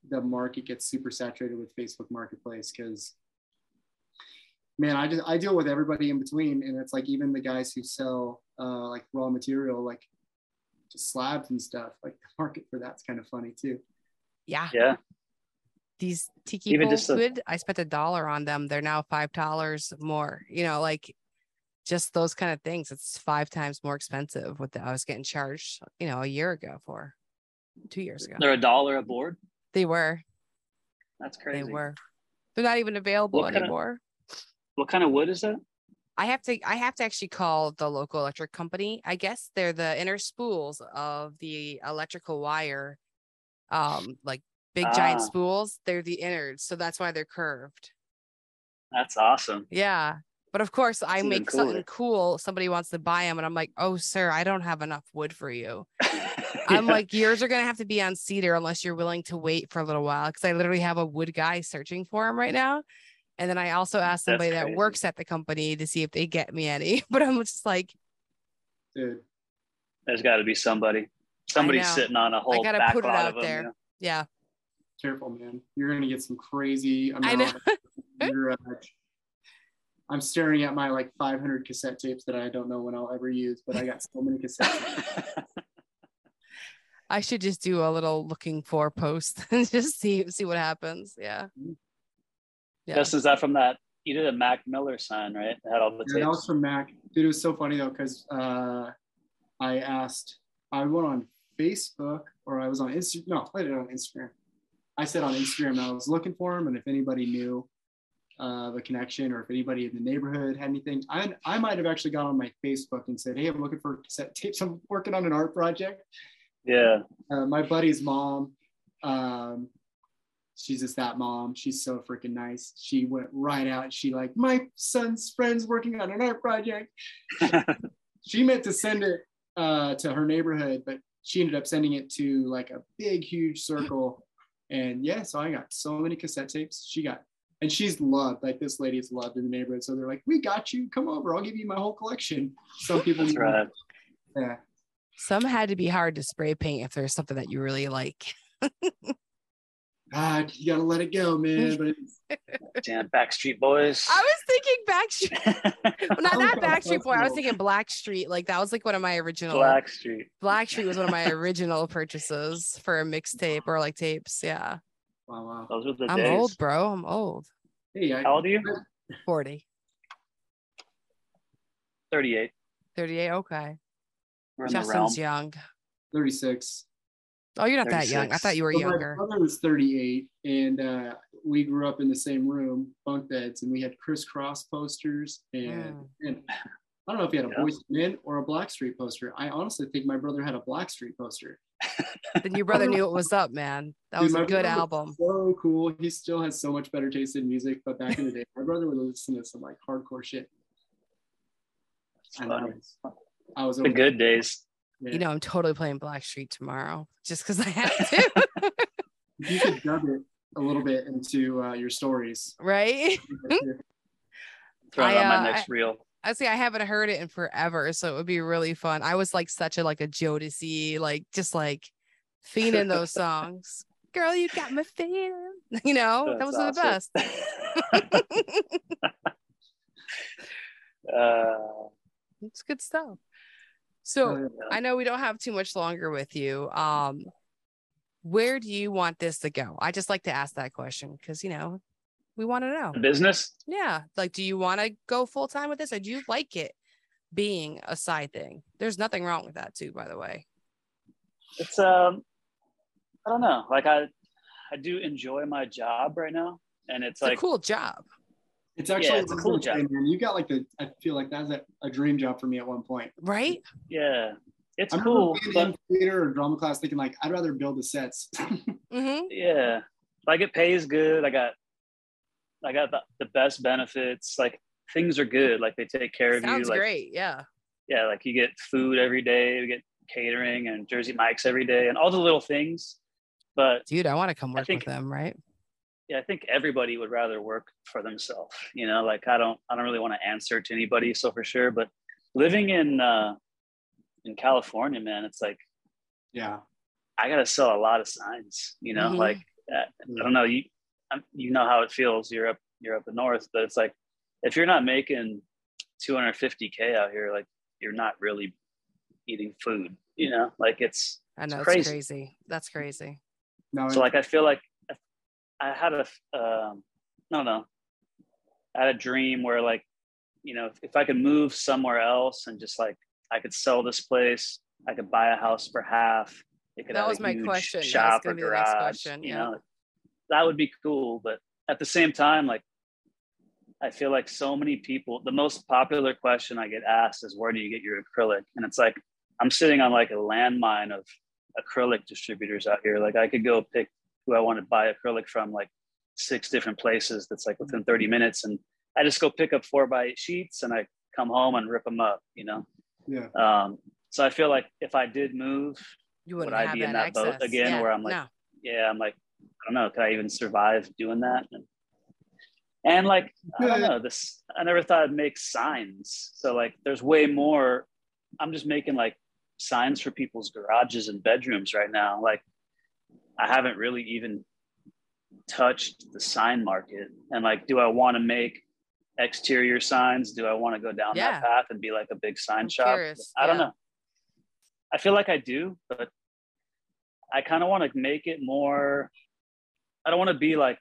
the market gets super saturated with Facebook Marketplace because man, I just I deal with everybody in between, and it's like even the guys who sell uh, like raw material, like just slabs and stuff. Like the market for that's kind of funny too. Yeah. Yeah these tiki Even bowl food, I spent a dollar on them. They're now five dollars more. You know, like just those kind of things. It's five times more expensive what the, I was getting charged, you know, a year ago for two years ago. They're a dollar a board. They were. That's crazy. They were. They're not even available what anymore. What kind of wood is that? I have to I have to actually call the local electric company. I guess they're the inner spools of the electrical wire um like big giant ah. spools, they're the innards. So that's why they're curved. That's awesome. Yeah. But of course, that's I make something cool. Somebody wants to buy them, and I'm like, oh, sir, I don't have enough wood for you. yeah. (laughs) I'm like, yours are going to have to be on cedar unless you're willing to wait for a little while. Cause I literally have a wood guy searching for them right now. And then I also asked somebody that works at the company to see if they get me any. (laughs) But I'm just like, dude, there's got to be somebody. Somebody's sitting on a whole. I gotta put it out there. Them, Yeah careful, man. You're gonna get some crazy amount I know. (laughs) I'm staring at my like 500 cassette tapes that I don't know when I'll ever use, but I got so many cassette (laughs) I should just do a little looking for post and just see see what happens. Yeah. Mm-hmm. Yeah. This is that from that you did a Mac Miller sign, right? It had all the yeah, tapes. That was from Mac. Dude, it was so funny though, because uh, I asked, I went on Facebook or I was on Instagram. No, I did it on Instagram. I said on Instagram I was looking for him, and if anybody knew uh, the connection or if anybody in the neighborhood had anything, I, I might have actually got on my Facebook and said, "Hey, I'm looking for cassette tapes. I'm working on an art project." Yeah. Uh, my buddy's mom, um, she's just that mom. She's so freaking nice. She went right out. She like, my son's friend's working on an art project. (laughs) she meant to send it uh, to her neighborhood, but she ended up sending it to like a big, huge circle and yeah, so I got so many cassette tapes. She got, and she's loved. Like this lady is loved in the neighborhood. So they're like, "We got you. Come over. I'll give you my whole collection." Some people, That's right. Yeah. Some had to be hard to spray paint if there's something that you really like. (laughs) God, you gotta let it go, man. But (laughs) Damn, Backstreet Boys. I was thinking Backstreet. well, (laughs) not not Backstreet Boy. I was thinking Blackstreet. Like that was like one of my original. Blackstreet. Blackstreet was one of my (laughs) original purchases for a mixtape or like tapes. Yeah. Wow, wow. Those were the I'm days. old, bro. I'm old. Hey, I, how old are you? Forty. Thirty-eight. Thirty-eight. Okay. Justin's young. 36. Oh, you're not 36. that young. I thought you were well, younger. My brother was 38, and uh, we grew up in the same room, bunk beds, and we had Kris Kross posters. And, mm. and I don't know if he had a yeah. Boyz Men or a Blackstreet poster. I honestly think my brother had a Blackstreet poster. (laughs) then your brother knew what was up, man. That Dude, was a good album. So cool. He still has so much better taste in music. But back in the day, my brother would listen to some like hardcore shit. I, was, I was the good days. Yeah. You know, I'm totally playing Blackstreet tomorrow just because I have (laughs) to. you could dub it a little bit into uh, your stories, right? (laughs) Throw it on my uh, next reel. I see I haven't heard it in forever, so it would be really fun. I was like such a like a Jodeci, like just like fiending those songs. (laughs) Girl, you got my feeling. You know, That's that was awesome. the best. uh, it's good stuff. So oh, I know we don't have too much longer with you. Um, where do you want this to go? I just like to ask that question because you know we want to know. Business? Yeah. Like, do you want to go full time with this or do you like it being a side thing? There's nothing wrong with that, too, by the way. It's, um, I don't know. Like, I, I do enjoy my job right now. And it's, it's like a cool job. It's actually yeah, it's a cool job. Man. You got like the, I feel like that's a, a dream job for me at one point. Right? Yeah. It's I cool. But... in theater or drama class thinking like, I'd rather build the sets. (laughs) mm-hmm. Yeah. Like it pays good. I got I got the, the best benefits. Like things are good. Like they take care of Sounds you. Like, great. Yeah. Yeah. Like you get food every day. We get catering and Jersey Mike's every day and all the little things. But dude, I want to come work think, with them, right? Yeah, I think everybody would rather work for themselves. You know, like I don't, I don't really want to answer to anybody, so for sure. But living in uh, in California, man, it's like, yeah, I gotta sell a lot of signs. You know, mm-hmm. like uh, I don't know, you you know how it feels. You're up, you're up the north, but it's like if you're not making 250k out here, like you're not really eating food. You know, like it's. I know it's crazy. crazy. That's crazy. No, so like I feel like I had a um, no no, I had a dream where like you know if, if I could move somewhere else and just like I could sell this place, I could buy a house for half. It could that was my question. Shop or garage. Question, yeah. You know, that would be cool. But at the same time, like I feel like so many people, the most popular question I get asked is where do you get your acrylic? And it's like I'm sitting on like a landmine of acrylic distributors out here. Like I could go pick who I want to buy acrylic from, like six different places that's like within 30 minutes. And I just go pick up four by eight sheets and I come home and rip them up, you know? Yeah. Um, so I feel like if I did move, you would I be in that access. boat again yeah. where I'm like, no. yeah, I'm like, I don't know, could I even survive doing that? And, and like, I don't know, this, I never thought I'd make signs. So like, there's way more. I'm just making like signs for people's garages and bedrooms right now. Like, I haven't really even touched the sign market. And like, do I want to make exterior signs? Do I want to go down yeah. that path and be like a big sign I'm shop? Curious. I don't know. I feel like I do, but I kind of want to make it more I don't want to be like,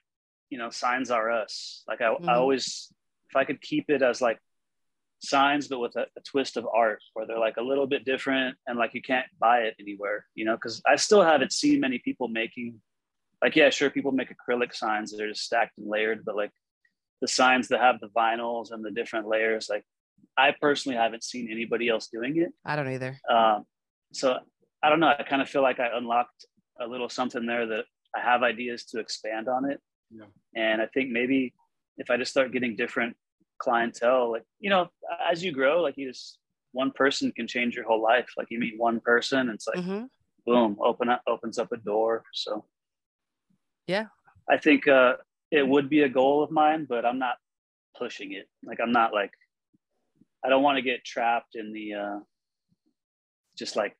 you know, signs are us. Like I, mm-hmm. I always, if I could keep it as like signs, but with a, a, twist of art where they're like a little bit different and like you can't buy it anywhere, you know, because I still haven't seen many people making, like, yeah, sure, people make acrylic signs that are just stacked and layered, but like the signs that have the vinyls and the different layers, like I personally haven't seen anybody else doing it. I don't either. Um, so I don't know. I kind of feel like I unlocked a little something there that I have ideas to expand on it. Yeah. And I think maybe if I just start getting different clientele, like, you know, as you grow, like you just, one person can change your whole life. Like you meet one person, it's like, mm-hmm. boom, open up, opens up a door. So, yeah, I think uh, it would be a goal of mine, but I'm not pushing it. Like I'm not like, I don't want to get trapped in the, uh, just like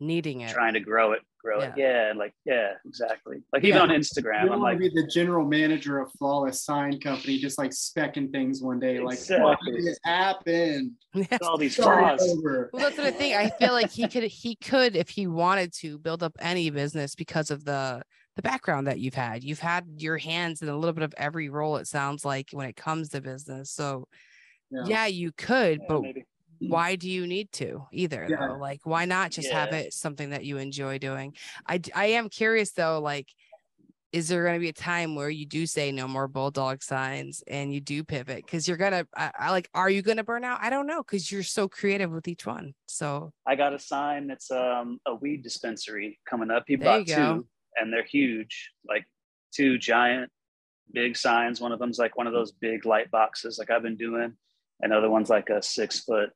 needing it, trying to grow it grow yeah. it. Yeah, like yeah, exactly. Like even yeah. on Instagram, you I'm like be the general manager of Flawless Sign Company, just like specking things one day. Exactly. Like what has happened? (laughs) All these flaws. Well, that's the thing. I feel like he could he could if he wanted to build up any business because of the the background that you've had. You've had your hands in a little bit of every role. It sounds like when it comes to business. So yeah, yeah you could, yeah, but. Maybe why do you need to either yeah. though? Like, why not just yeah. have it something that you enjoy doing? I I am curious though, like is there going to be a time where you do say no more bulldog signs and you do pivot because you're gonna I, I, like are you gonna burn out i don't know because you're so creative with each one so i got a sign that's um a weed dispensary coming up he bought two and they're huge like two giant big signs one of them's like one of those big light boxes like i've been doing another one's like a six foot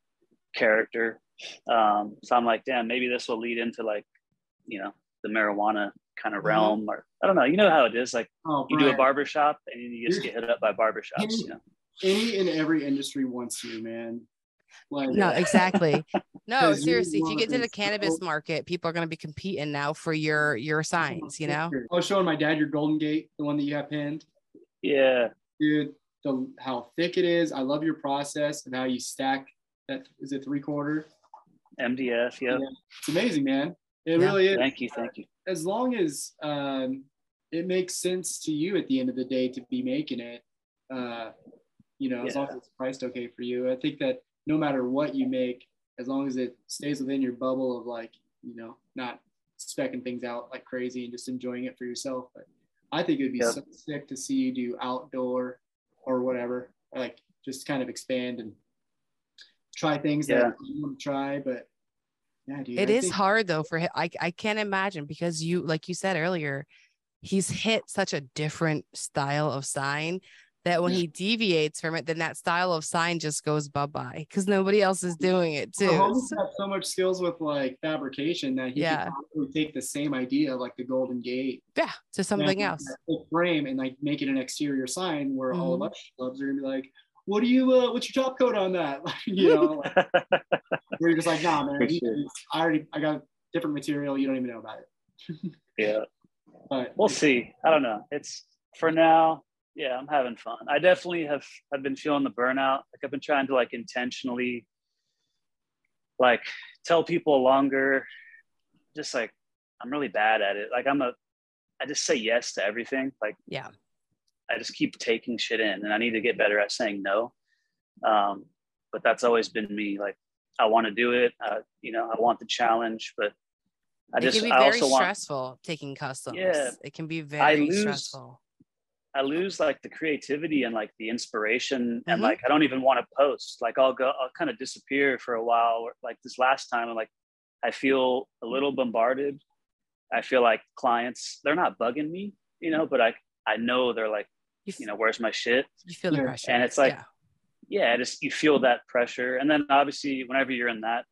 character um so i'm like damn maybe this will lead into like you know the marijuana kind of mm-hmm. realm mm-hmm. or I don't know. You know how it is. Like oh, you do a barbershop and you just get hit up by barbershops. Any, you know? any and every industry wants you, man. Like, no, exactly. (laughs) No, seriously. If you get to the cannabis market, people are going to be competing now for your your signs. You know. I was showing my dad your Golden Gate, the one that you have pinned. Yeah, dude. The how thick it is. I love your process and how you stack that. Is it three quarter? MDF. Yep. Yeah. It's amazing, man. It yeah. really is. Thank you. Thank you. As long as um, it makes sense to you at the end of the day to be making it, uh, you know, yeah. as long as it's priced okay for you. I think that no matter what you make, as long as it stays within your bubble of like, you know, not specking things out like crazy and just enjoying it for yourself. But I think it'd be yep. so sick to see you do outdoor or whatever, like just kind of expand and try things yeah. that you want to try, but yeah, dude, it I is think- hard though for him. I, I can't imagine because you, like you said earlier, he's hit such a different style of sign that when he deviates from it, then that style of sign just goes bye bye because nobody else is doing it too. Well, so, have so much skills with like fabrication that he yeah. can take the same idea, like the Golden Gate, yeah, to something else. Frame and like make it an exterior sign where mm-hmm. all of mm-hmm. us clubs are gonna be like, what do you uh, what's your top coat on that? (laughs) You know like, (laughs) you're just like nah man sure. i already i got different material you don't even know about it. (laughs) Yeah. But we'll see. I don't know. It's for now yeah i'm having fun. I definitely have have been feeling the burnout. Like i've been trying to like intentionally like tell people longer. Just like i'm really bad at it. Like i'm a i just say yes to everything. Like yeah I just keep taking shit in, and I need to get better at saying no. Um, but that's always been me. Like I want to do it. Uh, you know, I want the challenge, but I it just can be I very stressful want, taking customs. Yeah, it can be very I lose, stressful. I lose like the creativity and like the inspiration, mm-hmm. and like I don't even want to post. Like I'll go, I'll kind of disappear for a while. Or, like this last time, I'm like, I feel a little bombarded. I feel like clients, they're not bugging me, you know, but I I know they're like, you, f- you know, where's my shit? You feel the pressure. And it's like, yeah. yeah, just you feel that pressure. And then obviously, whenever you're in that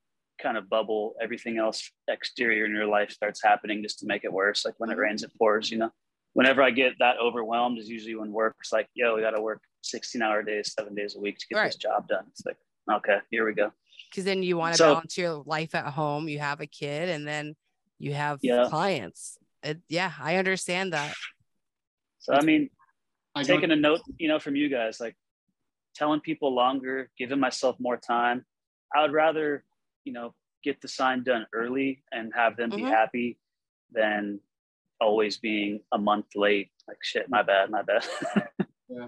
kind of bubble, everything else exterior in your life starts happening just to make it worse. Like when it mm-hmm. rains, it pours, you know. Whenever I get that overwhelmed is usually when work's like, yo, we got to work 16 hour days, seven days a week to get right. this job done. It's like, okay, here we go. Because then you want to so, balance your life at home. You have a kid and then you have yeah. clients. It, yeah, I understand that. So, I mean, I taking a note, you know, from you guys, like telling people longer, giving myself more time. I would rather, you know, get the sign done early and have them mm-hmm. be happy than always being a month late. Like shit, my bad, my bad. (laughs) yeah.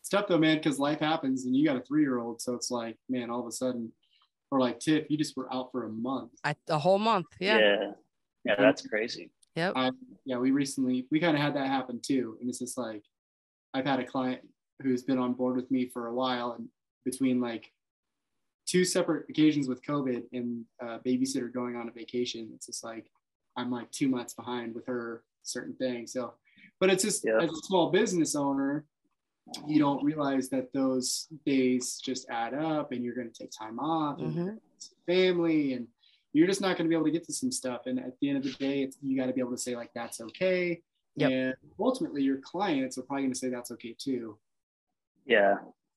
It's tough though, man, because life happens and you got a three year old. So it's like, man, all of a sudden, or like Tiff, you just were out for a month. I, a whole month. Yeah. Yeah. Yeah, that's crazy. Yep. I, yeah, we recently we kind of had that happen too, and it's just like I've had a client who's been on board with me for a while, and between like two separate occasions with COVID and a babysitter going on a vacation, it's just like I'm like two months behind with her certain things. So, but it's just yeah. as a small business owner, you don't realize that those days just add up, and you're going to take time off and mm-hmm. family, and you're just not going to be able to get to some stuff. And at the end of the day, it's, you got to be able to say like that's okay Yep. And ultimately, your clients are probably going to say that's okay too. Yeah.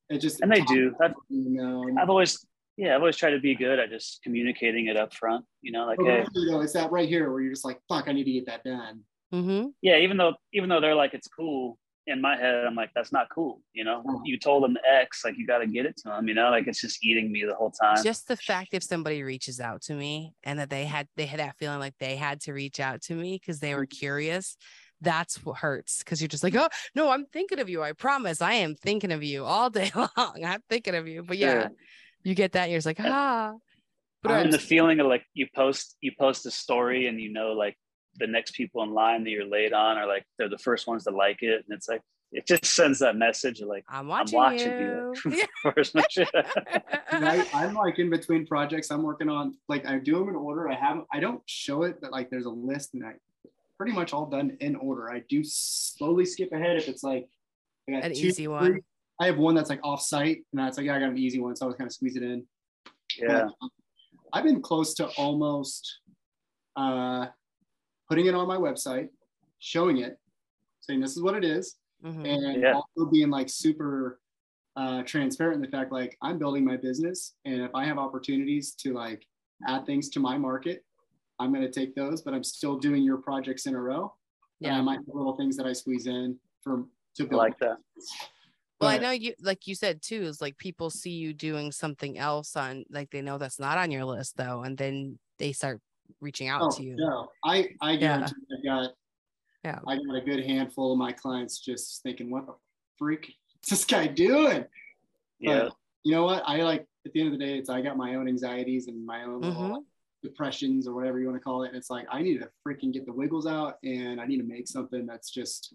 It just and they do. I've, you know, I've always yeah, I've always tried to be good at just communicating it up front. You know, like hey, you know, it's that right here where you're just like, fuck, I need to get that done. Mm-hmm. Yeah, even though even though they're like it's cool, in my head I'm like that's not cool. You know, oh. you told them X, like you got to get it to them. You know, like it's just eating me the whole time. Just the fact if somebody reaches out to me and that they had they had that feeling like they had to reach out to me because they were mm-hmm. curious that's what hurts because you're just like, oh no, I'm thinking of you. I promise I am thinking of you all day (laughs) long. I'm thinking of you. But yeah, you get that, you're just like, ah. But and the feeling of like you post you post a story and you know like the next people in line that you're late on are like they're the first ones to like it, and it's like it just (laughs) sends that message of like I'm watching, I'm watching you. you. (laughs) I, I'm like in between projects. I'm working on like I do them in order. I have I don't show it, but like there's a list and I pretty much all done in order. I do slowly skip ahead if it's like I got an two, easy one. I have one that's like off site and that's like yeah, I got an easy one, so I was kind of squeeze it in. Yeah. But I've been close to almost uh putting it on my website, showing it, saying this is what it is, mm-hmm. and yeah. also being like super uh, transparent in the fact like I'm building my business, and if I have opportunities to like add things to my market, I'm going to take those. But I'm still doing your projects in a row. Yeah, and I might have little things that I squeeze in for to build. I like that. Well, I know you, like you said too, is like people see you doing something else on, like they know that's not on your list though, and then they start reaching out oh, to you. No, I I guarantee yeah. I got yeah I got a good handful of my clients just thinking, what the freak is this guy doing? Yeah. But you know what? I like at the end of the day, it's I got my own anxieties and my own mm-hmm. Depressions or whatever you want to call it. And it's like I need to freaking get the wiggles out and I need to make something that's just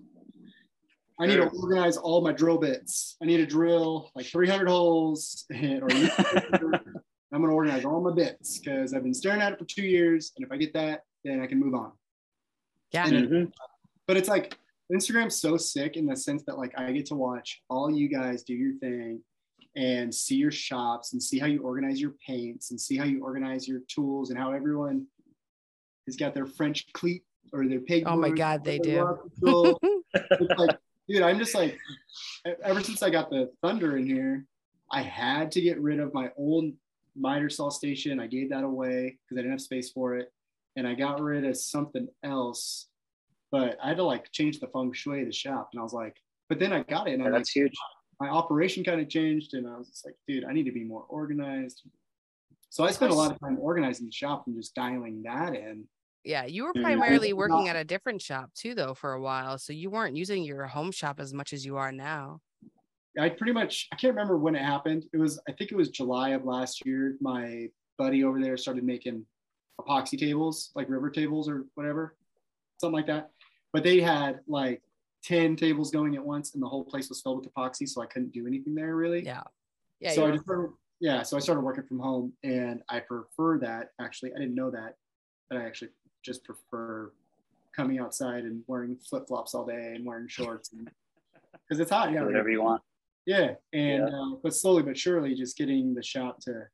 I need to organize all my drill bits. I need to drill like 300 holes (laughs) or I'm going to organize all my bits because I've been staring at it for two years. And if I get that, then I can move on. Yeah. Mm-hmm. But it's like Instagram's so sick in the sense that like I get to watch all you guys do your thing and see your shops and see how you organize your paints and see how you organize your tools and how everyone has got their French cleat or their pig. Oh my God, they do. (laughs) like, dude, I'm just like, ever since I got the Thunder in here, I had to get rid of my old miter saw station. I gave that away because I didn't have space for it. And I got rid of something else, but I had to like change the feng shui of the shop. And I was like, but then I got it. And yeah, that's like, huge. My operation kind of changed. And I was just like, dude, I need to be more organized. So I spent a lot of time organizing the shop and just dialing that in. Yeah, you were primarily working at a different shop too, though, for a while. So you weren't using your home shop as much as you are now. I pretty much I can't remember when it happened. It was I think it was July of last year. My buddy over there started making epoxy tables, like river tables or whatever, something like that. But they had like 10 tables going at once and the whole place was filled with epoxy. So I couldn't do anything there really. Yeah. Yeah. So I just started, yeah. So I started working from home and I prefer that actually. I didn't know that, but I actually just prefer coming outside and wearing flip flops all day and wearing shorts because (laughs) it's hot. Yeah. Whatever you want. Yeah, and yeah. Uh, but slowly but surely, just getting the shop to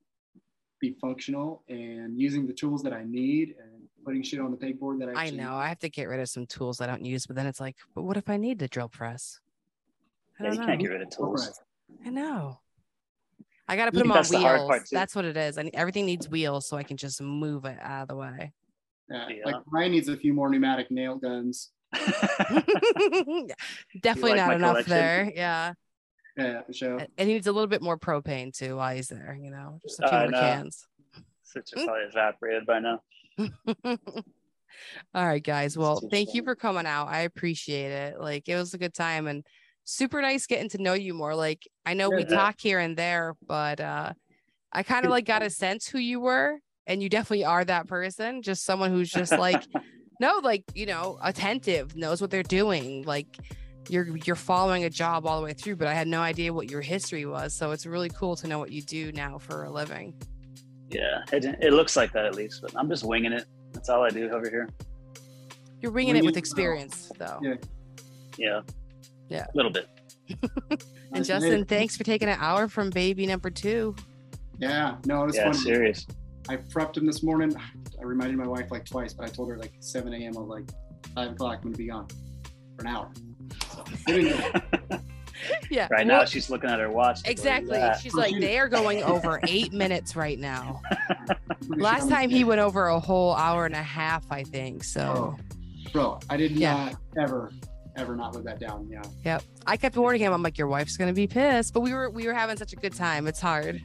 be functional and using the tools that I need and putting shit on the pegboard that I. I know I have to get rid of some tools I don't use, but then it's like, but what if I need the drill press? I yeah, you know. can't get rid of tools. I know. I got to put them on wheels. That's what it is. And everything needs wheels, so I can just move it out of the way. Yeah, yeah. like Ryan needs a few more pneumatic nail guns. (laughs) (laughs) Definitely like not enough collection? there. Yeah. Yeah, for sure. And he needs a little bit more propane too while he's there, you know, just a few more cans. Such probably evaporated by now. (laughs) All right, guys. Well, thank you for coming out. I appreciate it. Like it was a good time and super nice getting to know you more. Like I know we talk here and there, but uh I kind of like got a sense who you were, and you definitely are that person. Just someone who's just like, (laughs) no, like you know, attentive, knows what they're doing, like you're you're following a job all the way through, but I had no idea what your history was. So it's really cool to know what you do now for a living. Yeah, it, it looks like that at least, but I'm just winging it. That's all I do over here. You're winging it with experience, though. Yeah. Yeah. Yeah. A little bit. (laughs) and Justin, thanks for taking an hour from baby number two. Yeah. No, it was yeah, fun. serious. I prepped him this morning. I reminded my wife like twice, but I told her like 7 a.m. I was like, 5 o'clock, I'm going to be gone for an hour. (laughs) (laughs) (laughs) yeah. Right well, now she's looking at her watch. Exactly. She's like, they are going over (laughs) eight minutes right now. (laughs) Last time he went over a whole hour and a half, I think. So, oh, bro, I did yeah. not ever, ever not live that down. Yeah. Yep. I kept warning him. I'm like, your wife's gonna be pissed, but we were we were having such a good time. It's hard.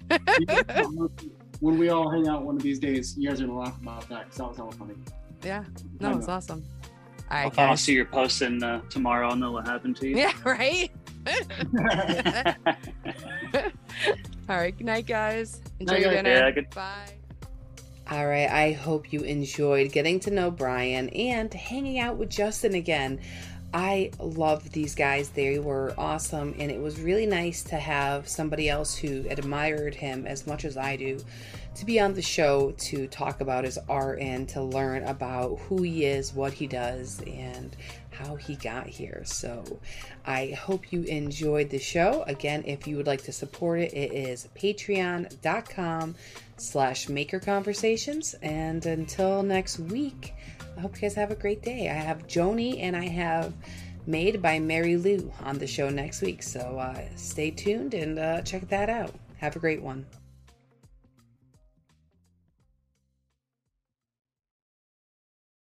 when we all hang out one of these days, you guys are gonna laugh about that because that was hella funny. Yeah. No, it's awesome. All right, I'll, I'll see your posting uh, tomorrow. I'll know what happened to you. Yeah, right. (laughs) All right. Good night, guys. Enjoy your dinner. Yeah, good. Bye. All right. I hope you enjoyed getting to know Brian and hanging out with Justin again. I love these guys. They were awesome, and it was really nice to have somebody else who admired him as much as I do to be on the show to talk about his art and to learn about who he is, what he does, and how he got here. So I hope you enjoyed the show. Again, if you would like to support it, it is patreon.com slash maker conversations. And until next week, I hope you guys have a great day. I have Joni and I have Made by Mary Lou on the show next week. So uh, stay tuned and uh, check that out. Have a great one.